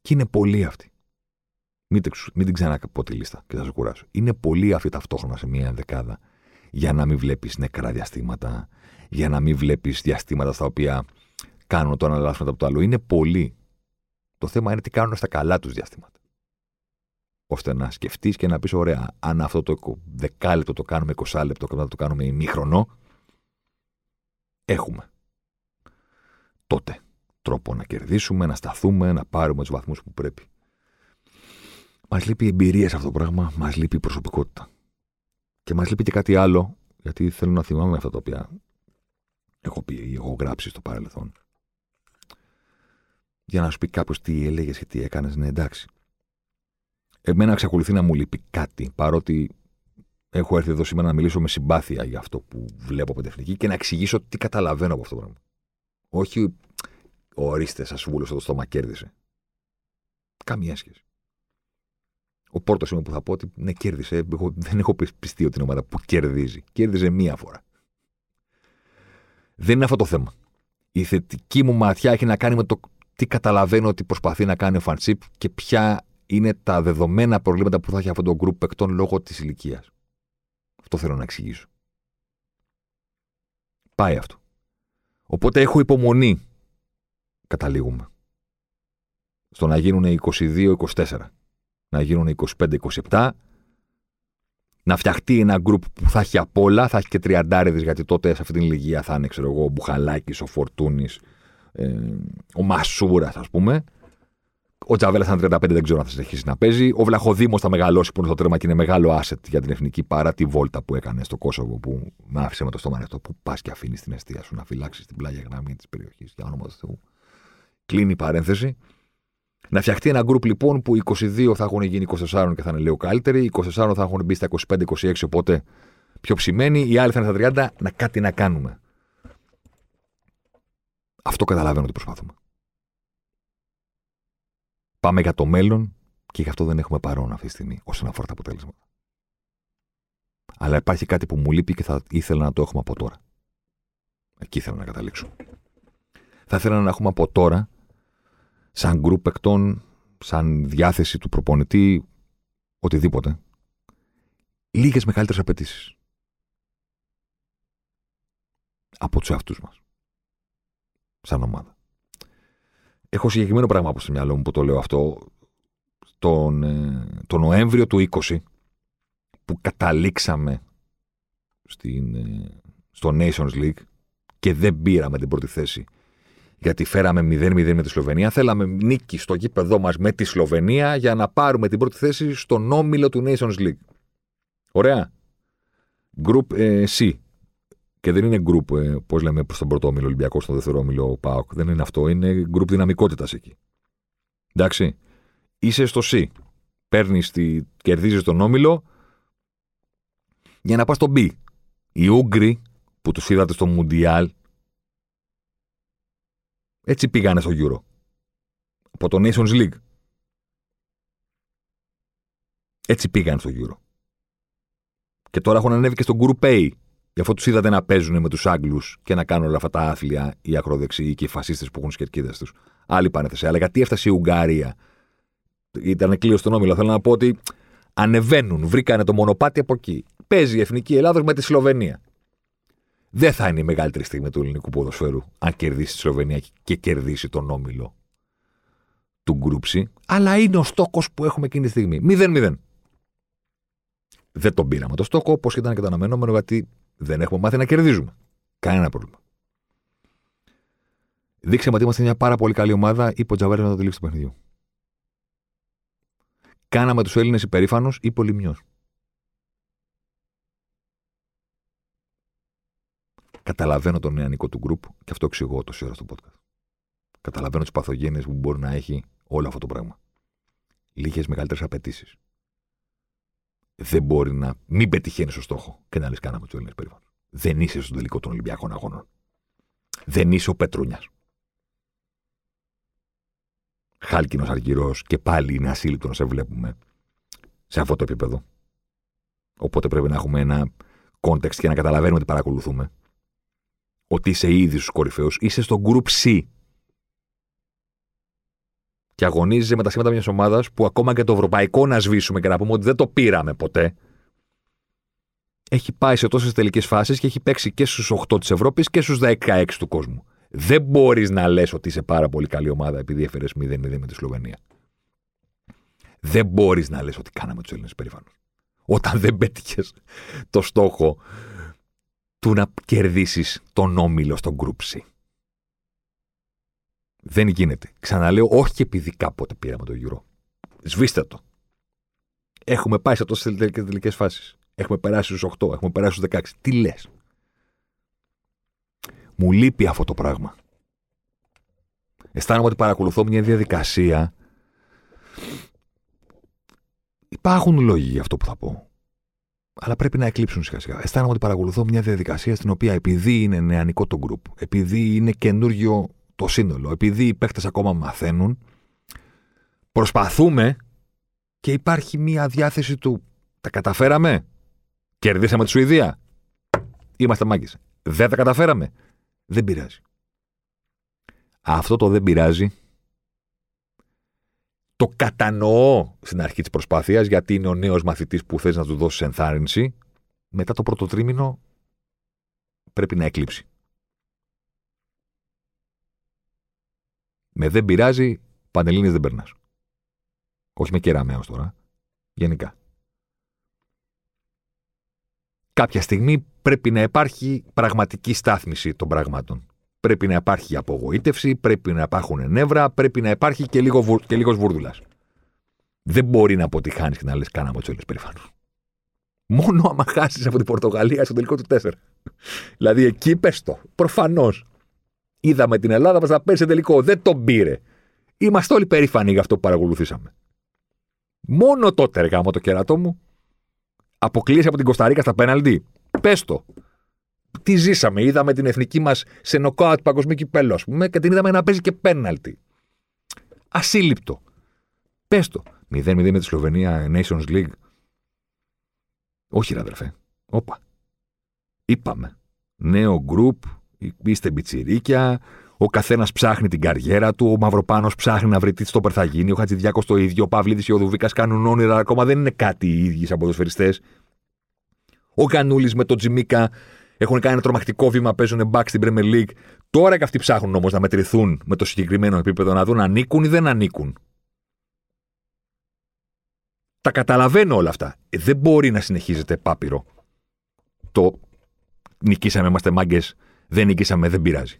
Και είναι πολλοί αυτοί. Μην, μην την ξαναπώ τη λίστα και θα σου κουράσω. Είναι πολλοί αυτοί ταυτόχρονα σε μία δεκάδα για να μην βλέπεις νεκρά διαστήματα, για να μην βλέπεις διαστήματα στα οποία κάνουν το ένα λάθο από το άλλο. Είναι πολύ. Το θέμα είναι τι κάνουν στα καλά τους διαστήματα. ώστε να σκεφτείς και να πεις: Ωραία, αν αυτό το δεκάλεπτο το κάνουμε 20 λεπτό και μετά το κάνουμε ημίχρονο, έχουμε τότε τρόπο να κερδίσουμε, να σταθούμε, να πάρουμε τους βαθμούς που πρέπει. Μας λείπει η εμπειρία σε αυτό το πράγμα, μας λείπει η προσωπικότητα. Και μας λείπει και κάτι άλλο, γιατί θέλω να θυμάμαι αυτά τα οποία έχω πει ή έχω γράψει στο παρελθόν. Για να σου πει κάποιος τι έλεγες και τι έκανες, ναι, εντάξει. Εμένα εξακολουθεί να μου λείπει κάτι, παρότι έχω έρθει εδώ σήμερα να μιλήσω με συμπάθεια για αυτό που βλέπω από την εθνική και να εξηγήσω τι καταλαβαίνω από αυτό το πράγμα. Όχι ορίστε, σας βούλωσε το στόμα κέρδισε. Καμία σχέση. Ο πρώτος είμαι που θα πω ότι ναι, κέρδισε. Εγώ δεν έχω πιστεί ότι είναι ομάδα που κερδίζει. Κέρδιζε μία φορά. Δεν είναι αυτό το θέμα. Η θετική μου ματιά έχει να κάνει με το τι καταλαβαίνω ότι προσπαθεί να κάνει ο Φαντσίπ και ποια είναι τα δεδομένα προβλήματα που θα έχει αυτό το γκρουπ παικτών λόγω της ηλικίας. Αυτό θέλω να εξηγήσω. Πάει αυτό. Οπότε έχω υπομονή. Καταλήγουμε. Στο να γίνουν 22-24. Να γίνουν 25-27. Να φτιαχτεί ένα γκρουπ που θα έχει απ' όλα, θα έχει και τριαντάριδες, γιατί τότε σε αυτή την ηλικία θα είναι, ξέρω εγώ, ο Μπουχαλάκης, ο Φορτούνης, ε, ο Μασούρας, ας πούμε. Ο Τζαβέλας ήταν 35, δεν ξέρω αν θα συνεχίσει να παίζει. Ο Βλαχοδήμος θα μεγαλώσει που είναι στο τρέμα και είναι μεγάλο asset για την εθνική παρά τη βόλτα που έκανε στο Κόσοβο που με άφησε με το στόμα αυτό. Που πας και αφήνεις την αιστεία σου να φυλάξεις την πλάγια γραμμή της περιοχής. Για όνομα του Θεού. Κλείνει η παρένθεση. Να φτιαχτεί ένα γκρουπ λοιπόν που 22 θα έχουν γίνει 24 και θα είναι λίγο καλύτεροι, 24 θα έχουν μπει στα 25-26 οπότε πιο ψημένοι, οι άλλοι θα είναι στα 30, να κάτι να κάνουμε. Αυτό καταλαβαίνω ότι προσπάθουμε. Πάμε για το μέλλον και γι' αυτό δεν έχουμε παρόν αυτή τη στιγμή όσον αφορά τα αποτέλεσματα. Αλλά υπάρχει κάτι που μου λείπει και θα ήθελα να το έχουμε από τώρα. Εκεί ήθελα να καταλήξω. Θα ήθελα να έχουμε από τώρα, σαν γκρουπ παικτών, σαν διάθεση του προπονητή, οτιδήποτε, λίγες μεγαλύτερες απαιτήσεις. Από τους εαυτούς μας. Σαν ομάδα. Έχω συγκεκριμένο πράγμα από στο μυαλό μου που το λέω αυτό. Τον, ε, τον Νοέμβριο του 20 που καταλήξαμε στην, ε, στο Nations League και δεν πήραμε την πρώτη θέση γιατί φέραμε 0-0 με τη Σλοβενία. Θέλαμε νίκη στο γήπεδό μας με τη Σλοβενία για να πάρουμε την πρώτη θέση στον όμιλο του Nations League. Ωραία. Group ε, C. Και δεν είναι group, ε, πώς λέμε, στον πρώτο όμιλο Ολυμπιακό, στον δεύτερο όμιλο ΠΑΟΚ. Δεν είναι αυτό. Είναι group δυναμικότητας εκεί. Εντάξει. Είσαι στο C. Παίρνεις τη. κερδίζεις τον όμιλο για να πας στο B. Οι Ούγγροι που τους είδατε στο Μουντιάλ έτσι πήγανε στο Euro. Από το Nations League. Έτσι πήγαν στο Euro. Και τώρα έχουν ανέβει και στο Group A Γι' αυτό τους είδατε να παίζουν με τους Άγγλους και να κάνουν όλα αυτά τα άθλια οι ακροδεξιοί και οι φασίστες που έχουν στι κερκίδες τους. Άλλη παρένθεση. Αλλά γιατί έφτασε η Ουγγαρία. Ήταν κλείω στον όμιλο. Θέλω να πω ότι ανεβαίνουν, βρήκανε το μονοπάτι από εκεί. Παίζει η εθνική Ελλάδος με τη Σλοβενία. Δεν θα είναι η μεγαλύτερη στιγμή του ελληνικού ποδοσφαίρου αν κερδίσει τη Σλοβενία και κερδίσει τον όμιλο του γκρούψη. Αλλά είναι ο στόχος που έχουμε εκείνη τη στιγμή. 0-0. Δεν τον πήραμε το στόχο, όπως ήταν και το αναμενόμενο, γιατί δεν έχουμε μάθει να κερδίζουμε. Κανένα πρόβλημα. Δείξαμε ότι είμαστε μια πάρα πολύ καλή ομάδα, είπε ο Τζαβέρ να το λήξει του παιχνιδιού. Κάναμε τους Έλληνες υπερήφανους, είπε ο Λιμιό. Καταλαβαίνω τον νεανικό του γκρουπ και αυτό εξηγώ τόση ώρα στο podcast. Καταλαβαίνω τις παθογένειες που μπορεί να έχει όλο αυτό το πράγμα. Λίγες μεγαλύτερες απαιτήσεις δεν μπορεί να μην πετυχαίνει στο στόχο και να λες κάναμε του Έλληνες περίφανου. Δεν είσαι στο τελικό των Ολυμπιακών Αγώνων. Δεν είσαι ο Πετρούνιας. Χάλκινος αργυρός και πάλι είναι ασύλληπτο να σε βλέπουμε σε αυτό το επίπεδο. Οπότε πρέπει να έχουμε ένα context και να καταλαβαίνουμε ότι παρακολουθούμε. Ότι είσαι ήδη στους κορυφαίους, είσαι στο group C και αγωνίζεσαι με τα σήματα μιας ομάδας που ακόμα και το ευρωπαϊκό να σβήσουμε και να πούμε ότι δεν το πήραμε ποτέ. Έχει πάει σε τόσες τελικές φάσεις και έχει παίξει και στους 8 της Ευρώπης και στους 16 του κόσμου. Δεν μπορείς να λες ότι είσαι πάρα πολύ καλή ομάδα επειδή έφερες 0-0 με τη Σλοβενία. Δεν μπορείς να λες ότι κάναμε τους Έλληνες περήφανους. Όταν δεν πέτυχες το στόχο του να κερδίσεις τον όμιλο στον Group δεν γίνεται. Ξαναλέω, όχι επειδή κάποτε πήραμε το Euro. Σβήστε το. Έχουμε πάει σε τόσες τελικέ φάσεις. Έχουμε περάσει στους 8, έχουμε περάσει στους 16. Τι λες; Μου λείπει αυτό το πράγμα. Αισθάνομαι ότι παρακολουθώ μια διαδικασία. Υπάρχουν λόγοι για αυτό που θα πω. Αλλά πρέπει να εκλείψουν σιγά σιγά. Αισθάνομαι ότι παρακολουθώ μια διαδικασία στην οποία επειδή είναι νεανικό το group, επειδή είναι καινούριο το σύνολο. Επειδή οι παίχτε ακόμα μαθαίνουν, προσπαθούμε και υπάρχει μία διάθεση του. Τα καταφέραμε; Κερδίσαμε τη Σουηδία; Είμαστε μάγκες. Δεν τα καταφέραμε; Δεν πειράζει. Αυτό το δεν πειράζει. Το κατανοώ στην αρχή της προσπάθειας γιατί είναι ο νέος μαθητής που θες να του δώσεις ενθάρρυνση. Μετά το πρώτο τρίμηνο πρέπει να εκλείψει. Με δεν πειράζει, πανελίνε δεν περνάς. Όχι με κεραμαίο τώρα. Γενικά. Κάποια στιγμή πρέπει να υπάρχει πραγματική στάθμιση των πραγμάτων. Πρέπει να υπάρχει απογοήτευση, πρέπει να υπάρχουν νεύρα, πρέπει να υπάρχει και, λίγο, και λίγος βούρδουλας. Δεν μπορεί να αποτυχάνεις και να λες κάναμε τσόλε περήφανος. Μόνο άμα χάσεις από την Πορτογαλία στο τελικό του 4. δηλαδή εκεί πες το. Προφανώς. Είδαμε την Ελλάδα μας να παίρνει σε τελικό. Δεν τον πήρε. Είμαστε όλοι περήφανοι για αυτό που παρακολουθήσαμε. Μόνο τότε, ρε το κερατό μου, αποκλείεσαι από την Κωνσταντίνα στα πέναλτι. Πες το. Τι ζήσαμε, είδαμε την εθνική μας σε νοκάουτ παγκοσμίου κυπέλο, ας πούμε, και την είδαμε να παίζει και πέναλτι. Ασύλληπτο. Πες το. 0-0 με τη Σλοβενία Nations League. Όχι, ρε αδερφέ. Όπα. Είπαμε. Νέο γκρουπ, είστε μπιτσιρίκια, ο καθένας ψάχνει την καριέρα του, ο Μαυροπάνος ψάχνει να βρει τι στο θα γίνει, ο Χατζηδιάκος το ίδιο, ο Παυλίδη και ο Δουβίκα κάνουν όνειρα, ακόμα δεν είναι κάτι οι ίδιοι σαν ποδοσφαιριστές. Ο Κανούλης με τον Τζιμίκα έχουν κάνει ένα τρομακτικό βήμα, παίζουν back στην Premier League. Τώρα και αυτοί ψάχνουν όμως να μετρηθούν με το συγκεκριμένο επίπεδο, να δουν αν ανήκουν ή δεν ανήκουν. Τα καταλαβαίνω όλα αυτά. Ε, δεν μπορεί να συνεχίζεται πάπυρο. Το νικήσαμε, είμαστε μάγκες, δεν νικήσαμε, δεν πειράζει.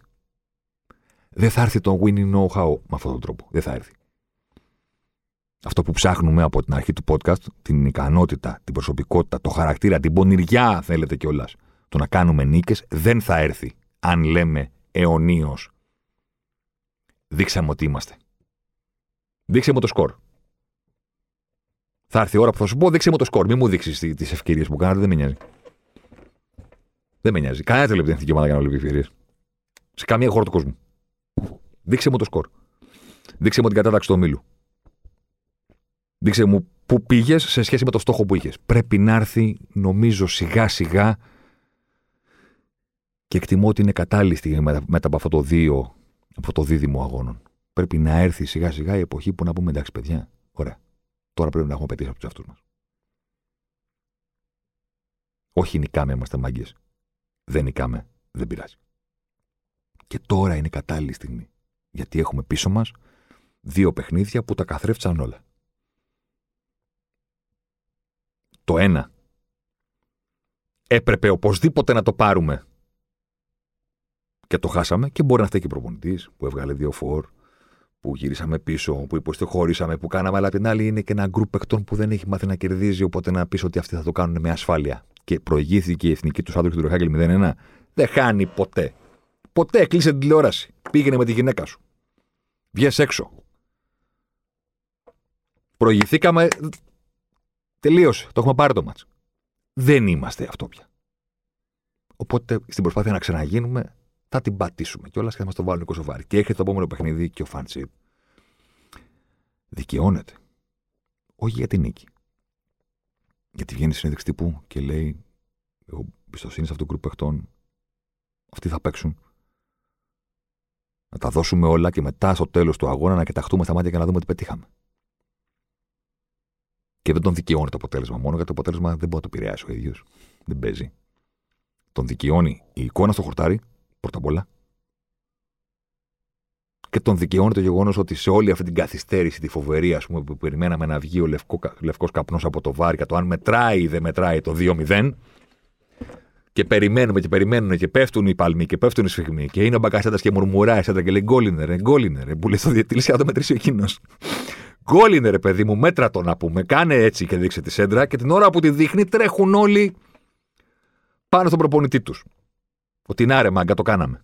Δεν θα έρθει το winning know-how με αυτόν τον τρόπο. Δεν θα έρθει. Αυτό που ψάχνουμε από την αρχή του podcast, την ικανότητα, την προσωπικότητα, το χαρακτήρα, την πονηριά, θέλετε κιόλας, το να κάνουμε νίκες, δεν θα έρθει αν λέμε αιωνίως. Δείξαμε ότι είμαστε. Δείξε μου το σκορ. Θα έρθει η ώρα που θα σου πω, δείξε μου το σκορ. Μην μου δείξεις τις ευκαιρίες που κάνατε, δεν με νοιάζει. Δεν με νοιάζει. Κανένα δεν εθνική ομάδα για να βλέπει ευκαιρίες. Σε καμία χώρα του κόσμου. Δείξε μου το σκορ. Δείξε μου την κατάταξη του ομίλου. Δείξε μου πού πήγες σε σχέση με το στόχο που είχες. Πρέπει να έρθει, νομίζω, σιγά σιγά και εκτιμώ ότι είναι κατάλληλη στιγμή μετά από αυτό το δύο, από το δίδυμο αγώνων. Πρέπει να έρθει σιγά σιγά η εποχή που να πούμε εντάξει, παιδιά, ωραία. Τώρα πρέπει να έχουμε πετύχει από τους εαυτούς μας. Όχι νικάμε, είμαστε μάγκες. Δεν νικάμε, δεν πειράζει. Και τώρα είναι κατάλληλη στιγμή. Γιατί έχουμε πίσω μας δύο παιχνίδια που τα καθρέφτησαν όλα. Το ένα. Έπρεπε οπωσδήποτε να το πάρουμε. Και το χάσαμε και μπορεί να φταίει και προπονητής που έβγαλε δύο φορ, που γυρίσαμε πίσω, που υποστηχώρησαμε, που κάναμε. Αλλά την άλλη είναι και ένα γκρουπ παιχτών που δεν έχει μάθει να κερδίζει. Οπότε να πεις ότι αυτοί θα το κάνουν με ασφάλεια. Και προηγήθηκε η εθνική του άντρου του Ροχάγκελ 0-1. Δεν χάνει ποτέ. Ποτέ κλείσε την τηλεόραση. Πήγαινε με τη γυναίκα σου. Βγες έξω. Προηγηθήκαμε. Τελείωσε. Το έχουμε πάρει το μάτς. Δεν είμαστε αυτό πια. Οπότε στην προσπάθεια να ξαναγίνουμε θα την πατήσουμε κιόλας και θα μας το βάλουν κοσοβάρι. Και έρχεται το επόμενο παιχνίδι και ο Φάντσιπ δικαιώνεται. Όχι για την νίκη. Γιατί βγαίνει συνέντευξη τύπου και λέει: Εγώ πιστοσύνη σε αυτό το γκρουπ παιχτών. Αυτοί θα παίξουν να τα δώσουμε όλα και μετά στο τέλος του αγώνα να κοιταχτούμε στα μάτια και να δούμε τι πετύχαμε. Και δεν τον δικαιώνει το αποτέλεσμα μόνο, γιατί το αποτέλεσμα δεν μπορεί να το επηρεάσει ο ίδιος. Δεν παίζει. Τον δικαιώνει η εικόνα στο χορτάρι, πρώτα απ' όλα. Και τον δικαιώνει το γεγονός ότι σε όλη αυτή την καθυστέρηση, τη φοβερή, ας πούμε, που περιμέναμε να βγει ο λευκό καπνός από το βάρκα, το αν μετράει ή δεν μετράει το 2-0, και περιμένουμε και περιμένουν και πέφτουν οι παλμοί και πέφτουν οι σφιγμοί. Και είναι ο Μπακασέτας και μουρμουράει σέντρα και λέει γκόλινερ, γκόλινερ. Που λέει στο διετήλυση να το μετρήσει ο εκείνος. Γκόλινερ, παιδί μου, μέτρα το να πούμε. Κάνε έτσι και δείξε τη σέντρα και την ώρα που τη δείχνει τρέχουν όλοι πάνω στον προπονητή τους. Ότι να ρε, μάγκα, το κάναμε.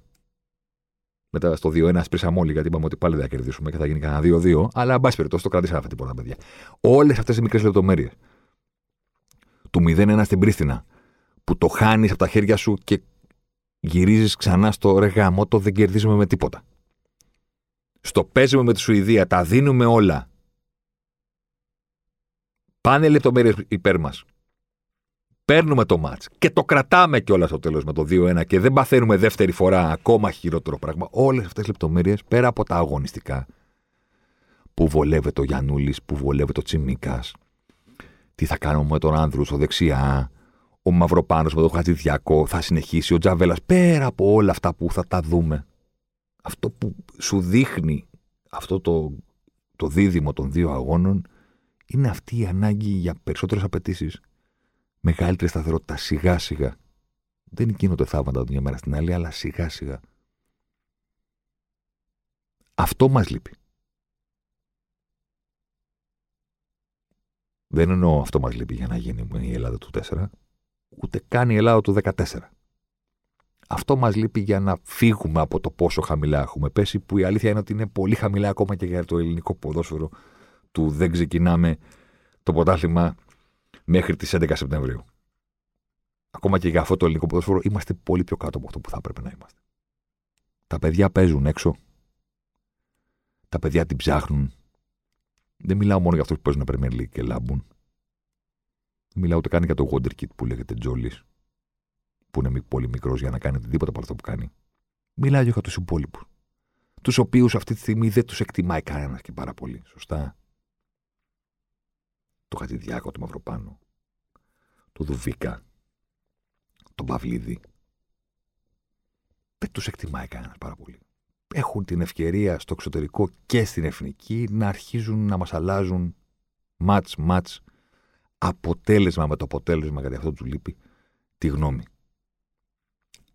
Μετά στο 2-1 σπίσαμε όλοι γιατί είπαμε ότι πάλι δεν θα κερδίσουμε και θα γίνει κανένα 2-2. Αλλά, εν πάση περιπτώσει, το κρατήσαμε αυτή την πόρτα, παιδιά. Όλες αυτές οι μικρές λεπτομέρειες του 0-1 στην Πρίστινα που το χάνεις από τα χέρια σου και γυρίζεις ξανά στο ρε το δεν κερδίζουμε με τίποτα. Στο παίζουμε με τη Σουηδία, τα δίνουμε όλα. Πάνε λεπτομέρειες υπέρ μας. Παίρνουμε το μάτ και το κρατάμε κιόλας στο τέλος με το 2-1 και δεν παθαίνουμε δεύτερη φορά ακόμα χειρότερο πράγμα. Όλες αυτές τις λεπτομέρειες πέρα από τα αγωνιστικά που βολεύεται ο Γιανούλη, που βολεύεται ο Τσιμίκας, τι θα κάνουμε με τον Άνδρου στο δεξιά, ο Μαυροπάνος με τον Χατζηδιακό, θα συνεχίσει ο Τζαβέλας. Πέρα από όλα αυτά που θα τα δούμε, αυτό που σου δείχνει αυτό το, το δίδυμο των δύο αγώνων είναι αυτή η ανάγκη για περισσότερες απαιτήσεις, μεγαλύτερη σταθερότητα σιγά σιγά. Δεν γίνονται θαύματα την μια μέρα στην άλλη, αλλά σιγά σιγά. Αυτό μας λείπει. Δεν εννοώ αυτό μας λείπει για να γίνει η Ελλάδα του 4, ούτε καν η Ελλάδα του 14. Αυτό μας λείπει για να φύγουμε από το πόσο χαμηλά έχουμε πέσει, που η αλήθεια είναι ότι είναι πολύ χαμηλά ακόμα και για το ελληνικό ποδόσφαιρο του δεν ξεκινάμε το πρωτάθλημα μέχρι τις 11 Σεπτεμβρίου. Ακόμα και για αυτό το ελληνικό ποδόσφαιρο είμαστε πολύ πιο κάτω από αυτό που θα έπρεπε να είμαστε. Τα παιδιά παίζουν έξω. Τα παιδιά την ψάχνουν. Δεν μιλάω μόνο για αυτούς που παίζουν Premier League και λάμπουν. Δεν μιλάω ούτε καν για το Wonderkid που λέγεται Τζόλις, που είναι πολύ μικρός για να κάνει οτιδήποτε από αυτό που κάνει. Μιλάω για τους υπόλοιπους. Τους οποίους αυτή τη στιγμή δεν τους εκτιμάει κανένας και πάρα πολύ. Σωστά. Το Χατζηδιάκο, το Μαυροπάνο, το Δουβίκα, τον Παυλίδη. Δεν τους εκτιμάει κανένας πάρα πολύ έχουν την ευκαιρία στο εξωτερικό και στην εθνική να αρχίζουν να μας αλλάζουν μάτς, μάτς, αποτέλεσμα με το αποτέλεσμα, γιατί αυτό τους λείπει, τη γνώμη.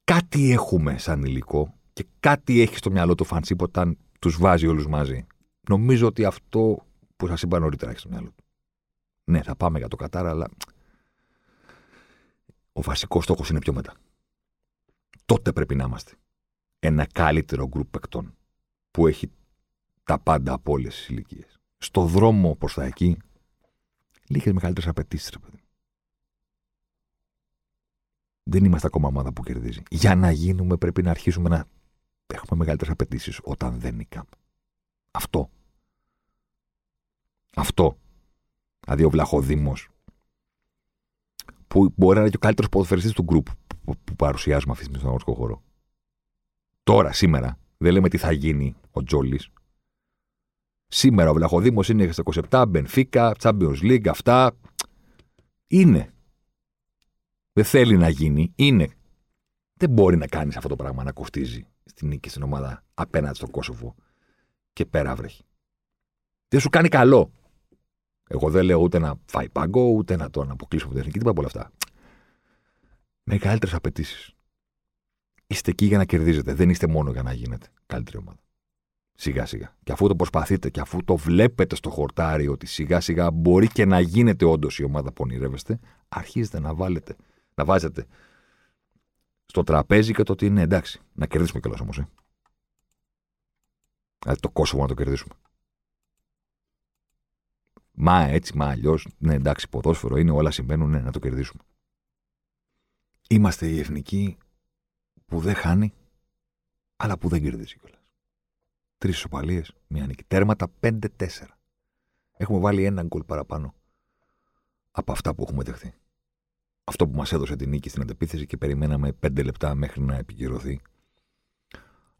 Κάτι έχουμε σαν υλικό και κάτι έχει στο μυαλό του Φαντσίπ όταν τους βάζει όλους μαζί. Νομίζω ότι αυτό που σας είπα νωρίτερα έχει στο μυαλό του. Ναι, θα πάμε για το Κατάρα, αλλά ο βασικός στόχος είναι πιο μετά. Τότε πρέπει να είμαστε ένα καλύτερο γκρουπ παικτών που έχει τα πάντα από όλες τις ηλικίες. Στο δρόμο προς τα εκεί, λίγες μεγαλύτερες απαιτήσεις, ρε παιδί. Δεν είμαστε ακόμα ομάδα που κερδίζει. Για να γίνουμε, πρέπει να αρχίσουμε να έχουμε μεγαλύτερες απαιτήσεις όταν δεν νικάμε. Αυτό. Αυτό. Δηλαδή ο Βλαχοδήμος, που μπορεί να είναι και ο καλύτερος ποδοσφαιριστής του γκρουπ που παρουσιάζουμε αυτή τη στιγμή στον αγροτικό χώρο. Τώρα, σήμερα. Δεν λέμε τι θα γίνει ο Τζόλης. Σήμερα ο Βλαχοδήμος είναι στα 27, Μπενφίκα, Champions League, αυτά. Είναι. Δεν θέλει να γίνει. Είναι. Δεν μπορεί να κάνεις αυτό το πράγμα να κοστίζει στην νίκη στην ομάδα απέναντι στο Κόσοβο και πέρα βρέχει. Δεν σου κάνει καλό. Εγώ δεν λέω ούτε να φάει πάγκο, ούτε να τον αποκλείσω από την εθνική, τίποτα από όλα αυτά. Μεγαλύτερες απαιτήσεις είστε εκεί για να κερδίζετε. Δεν είστε μόνο για να γίνετε καλύτερη ομάδα. Σιγά σιγά. Και αφού το προσπαθείτε και αφού το βλέπετε στο χορτάρι ότι σιγά σιγά μπορεί και να γίνετε όντως η ομάδα που ονειρεύεστε, αρχίζετε να βάλετε, να βάζετε στο τραπέζι και το ότι είναι εντάξει. Να κερδίσουμε κιόλας όμως. Ε. Δηλαδή το Κόσοβο να το κερδίσουμε. Μα έτσι, μα αλλιώς. Ναι, εντάξει, ποδόσφαιρο είναι, όλα συμβαίνουν, ναι, να το κερδίσουμε. Είμαστε η εθνική που δεν χάνει, αλλά που δεν κερδίζει κιόλας. Τρεις ισοπαλίες, μία νίκη. Τέρματα 5-4. Έχουμε βάλει ένα γκολ παραπάνω από αυτά που έχουμε δεχθεί. Αυτό που μας έδωσε την νίκη στην αντεπίθεση και περιμέναμε 5 λεπτά μέχρι να επικυρωθεί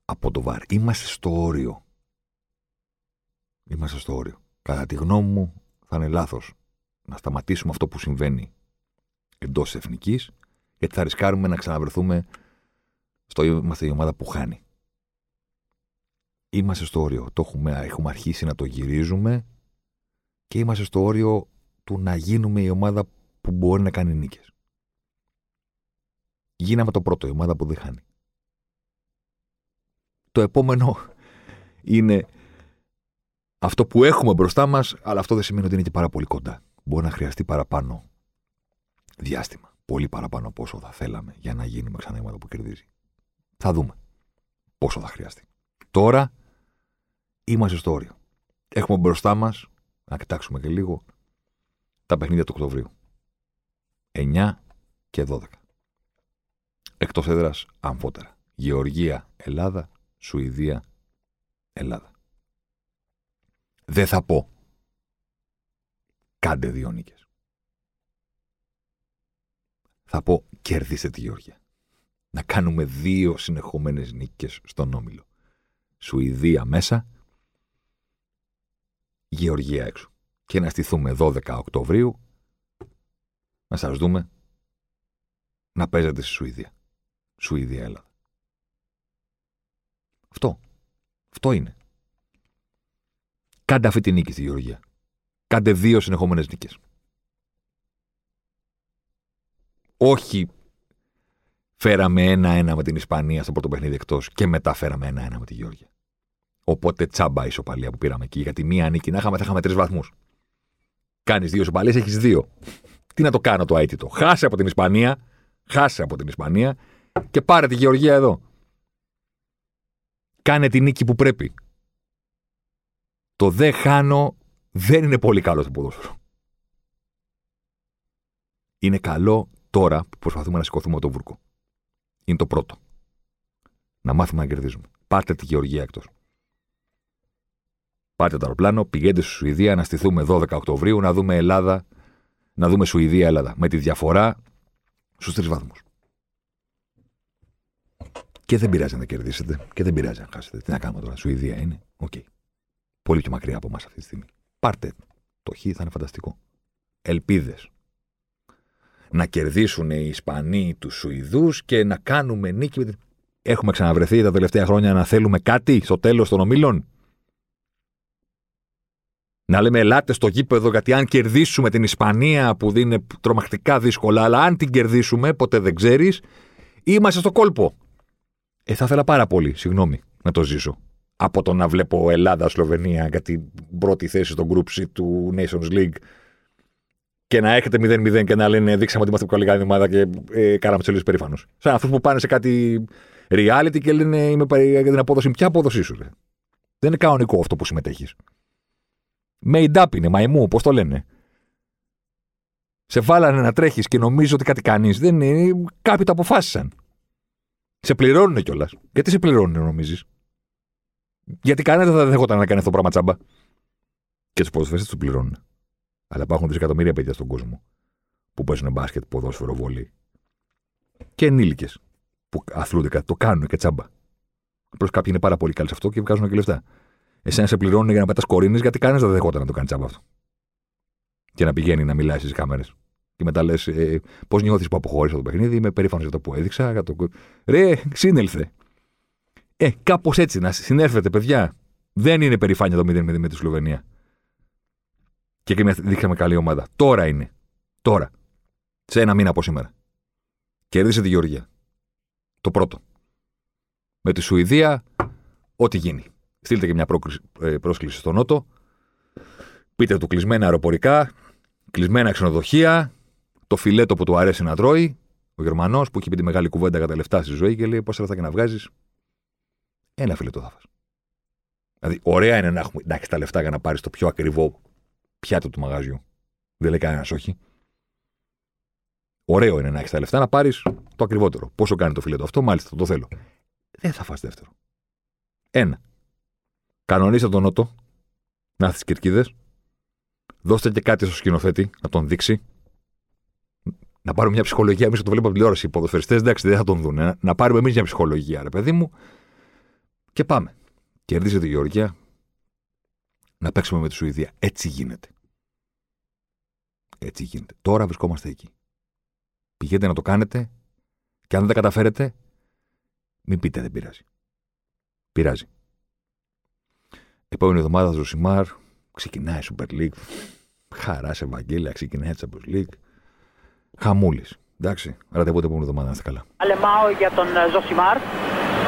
από το βάρ. Είμαστε στο όριο. Είμαστε στο όριο. Κατά τη γνώμη μου, θα είναι λάθος να σταματήσουμε αυτό που συμβαίνει εντός εθνικής, γιατί θα ρισκάρουμε να ξαναβρεθούμε στο είμαστε η ομάδα που χάνει. Είμαστε στο όριο. Το έχουμε, έχουμε αρχίσει να το γυρίζουμε και είμαστε στο όριο του να γίνουμε η ομάδα που μπορεί να κάνει νίκες. Γίναμε το πρώτο, η ομάδα που δεν χάνει. Το επόμενο είναι αυτό που έχουμε μπροστά μας, αλλά αυτό δεν σημαίνει ότι είναι και πάρα πολύ κοντά. Μπορεί να χρειαστεί παραπάνω διάστημα. Πολύ παραπάνω από όσο θα θέλαμε για να γίνουμε ξανά η ομάδα που κερδίζει. Θα δούμε πόσο θα χρειαστεί. Τώρα είμαστε στο όριο. Έχουμε μπροστά μας, να κοιτάξουμε και λίγο, τα παιχνίδια του Οκτωβρίου. 9 και 12. Εκτός έδρας αμφότερα. Γεωργία, Ελλάδα, Σουηδία, Ελλάδα. Δεν θα πω κάντε δύο νίκες. Θα πω κερδίστε τη Γεωργία. Να κάνουμε δύο συνεχόμενες νίκες στον Όμιλο. Σουηδία μέσα, Γεωργία έξω. Και να στηθούμε 12 Οκτωβρίου να σας δούμε να παίζετε στη Σουηδία. Σουηδία, Ελλάδα. Αυτό. Αυτό είναι. Κάντε αυτή τη νίκη στη Γεωργία. Κάντε δύο συνεχόμενες νίκες. Όχι φέραμε ένα-ένα με την Ισπανία στο πρώτο παιχνίδι εκτός και μετά φέραμε ένα-ένα με τη Γεωργία. Οπότε τσάμπα η ισοπαλία που πήραμε εκεί. Γιατί μία νίκη να είχαμε, θα είχαμε τρεις βαθμούς. Κάνεις δύο ισοπαλίες, έχεις δύο. Τι να το κάνω το αίτητο. Χάσε από την Ισπανία, χάσε από την Ισπανία και πάρε τη Γεωργία εδώ. Κάνε τη νίκη που πρέπει. Το δε χάνω δεν είναι πολύ καλό στο ποδόσφαιρο. Είναι καλό τώρα που προσπαθούμε να σηκωθούμε το βούρκο. Είναι το πρώτο. Να μάθουμε να κερδίζουμε. Πάρτε τη Γεωργία εκτός. Πάρτε το αεροπλάνο, πηγαίνετε στη Σουηδία να στηθούμε 12 Οκτωβρίου να δούμε Ελλάδα, να δούμε Σουηδία-Ελλάδα. Με τη διαφορά στους τρεις βαθμούς. Και δεν πειράζει να κερδίσετε και δεν πειράζει να χάσετε. Τι να κάνουμε τώρα, Σουηδία είναι. OK. Okay. Πολύ πιο μακριά από εμάς αυτή τη στιγμή. Πάρτε το Χ, θα είναι φανταστικό. Ελπίδες. Να κερδίσουν οι Ισπανοί τους Σουηδούς και να κάνουμε νίκη. Έχουμε ξαναβρεθεί τα τελευταία χρόνια να θέλουμε κάτι στο τέλος των ομίλων; Να λέμε ελάτε στο γήπεδο γιατί αν κερδίσουμε την Ισπανία που είναι τρομακτικά δύσκολα, αλλά αν την κερδίσουμε, ποτέ δεν ξέρεις, είμαστε στο κόλπο. Ε, θα ήθελα πάρα πολύ, συγγνώμη, να το ζήσω. Από το να βλέπω Ελλάδα-Σλοβενία για την πρώτη θέση στο group sheet του Nations League και να έχετε 0-0 και να λένε δείξαμε ότι είμαστε πολύ καλή ομάδα και ε, κάναμε του περήφανου. Σαν αυτούς που πάνε σε κάτι reality και λένε είμαι για την απόδοση. Ποια απόδοσή σου, ρε; Δεν είναι κανονικό αυτό που συμμετέχεις. Made up είναι, μαϊμού, πώς το λένε. Σε βάλανε να τρέχεις και νομίζω ότι κάτι κάνεις. Δεν είναι. Κάποιοι το αποφάσισαν. Σε πληρώνουν κιόλας. Γιατί σε πληρώνουν, νομίζεις; Γιατί κανένα δεν θα δεχόταν να κάνει αυτό το πράγμα τσάμπα. Και του ποδοσφαίρες του πληρώνουν. Αλλά υπάρχουν δισεκατομμύρια παιδιά στον κόσμο που παίζουν μπάσκετ, ποδόσφαιρο, βολή. Και ενήλικες που αθλούνται κάτι, το κάνουν και τσάμπα. Απλώς κάποιοι είναι πάρα πολύ καλοί σε αυτό και βγάζουν και λεφτά. Εσένα σε πληρώνουν για να πετά κορίνες, γιατί κανένας δεν δεχόταν να το κάνει τσάμπα αυτό. Και να πηγαίνει να μιλάει στις κάμερες. Και μετά λες, ε, πώς νιώθεις που αποχώρησα το παιχνίδι, είμαι περήφανος για το που έδειξα. Για το... Ρε, σύνελθε. Ε, κάπως έτσι να συνέρθετε, παιδιά. Δεν είναι περηφάνεια το 0-0 με τη Σλοβενία. Και και δείξαμε καλή ομάδα. Τώρα είναι. Τώρα. Σε ένα μήνα από σήμερα. Κέρδισε τη Γεωργία. Το πρώτο. Με τη Σουηδία, ό,τι γίνει. Στείλτε και μια ε, πρόσκληση στο Νότο. Πείτε του κλεισμένα αεροπορικά, κλεισμένα ξενοδοχεία, το φιλέτο που του αρέσει να τρώει. Ο Γερμανός που έχει πει τη μεγάλη κουβέντα για τα λεφτά στη ζωή και λέει πόσα λεφτά και να βγάζεις. Ένα φιλέτο θα φας. Δηλαδή, ωραία είναι να, έχουμε, να έχει τα λεφτά για να πάρεις το πιο ακριβό πιάτο του μαγαζιού. Δεν λέει κανένας όχι. Ωραίο είναι να έχεις τα λεφτά να πάρεις το ακριβότερο. Πόσο κάνει το φιλέτο αυτό, μάλιστα το θέλω. Δεν θα φας δεύτερο. Ένα. Κανονίστε τον Νότο να έρθεις κερκίδες. Δώστε και κάτι στο σκηνοθέτη να τον δείξει. Να πάρουμε μια ψυχολογία. Εμείς το βλέπουμε από τηλεόραση. Οι ποδοσφαιριστές εντάξει δεν θα τον δουν. Να πάρουμε εμείς μια ψυχολογία, ρε παιδί μου. Και πάμε. Κερδίζει τη Γεωργία. Να παίξουμε με τη Σουηδία. Έτσι γίνεται. Έτσι γίνεται. Τώρα βρισκόμαστε εκεί. Πηγαίνετε να το κάνετε και αν δεν τα καταφέρετε, μην πείτε δεν πειράζει. Πειράζει. Επόμενη εβδομάδα Ζοσιμάρ, ξεκινάει η Super League. Χαράς ευαγγέλια, ξεκινάει η Champions League. Χαμούλης. Εντάξει, ραντεβού επόμενη εβδομάδα, να είστε καλά. Αλεμάο για τον ε, Ζοσιμάρ.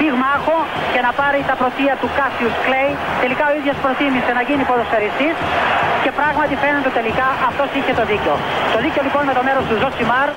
πυγμάχο και να πάρει τα πρωτεία του Κάσιους Κλέη. Τελικά ο ίδιος προτίμησε να γίνει ποδοσφαιριστής και πράγματι φαίνεται τελικά αυτός είχε το δίκιο. Το δίκιο λοιπόν με το μέρος του Ζοσιμάρ.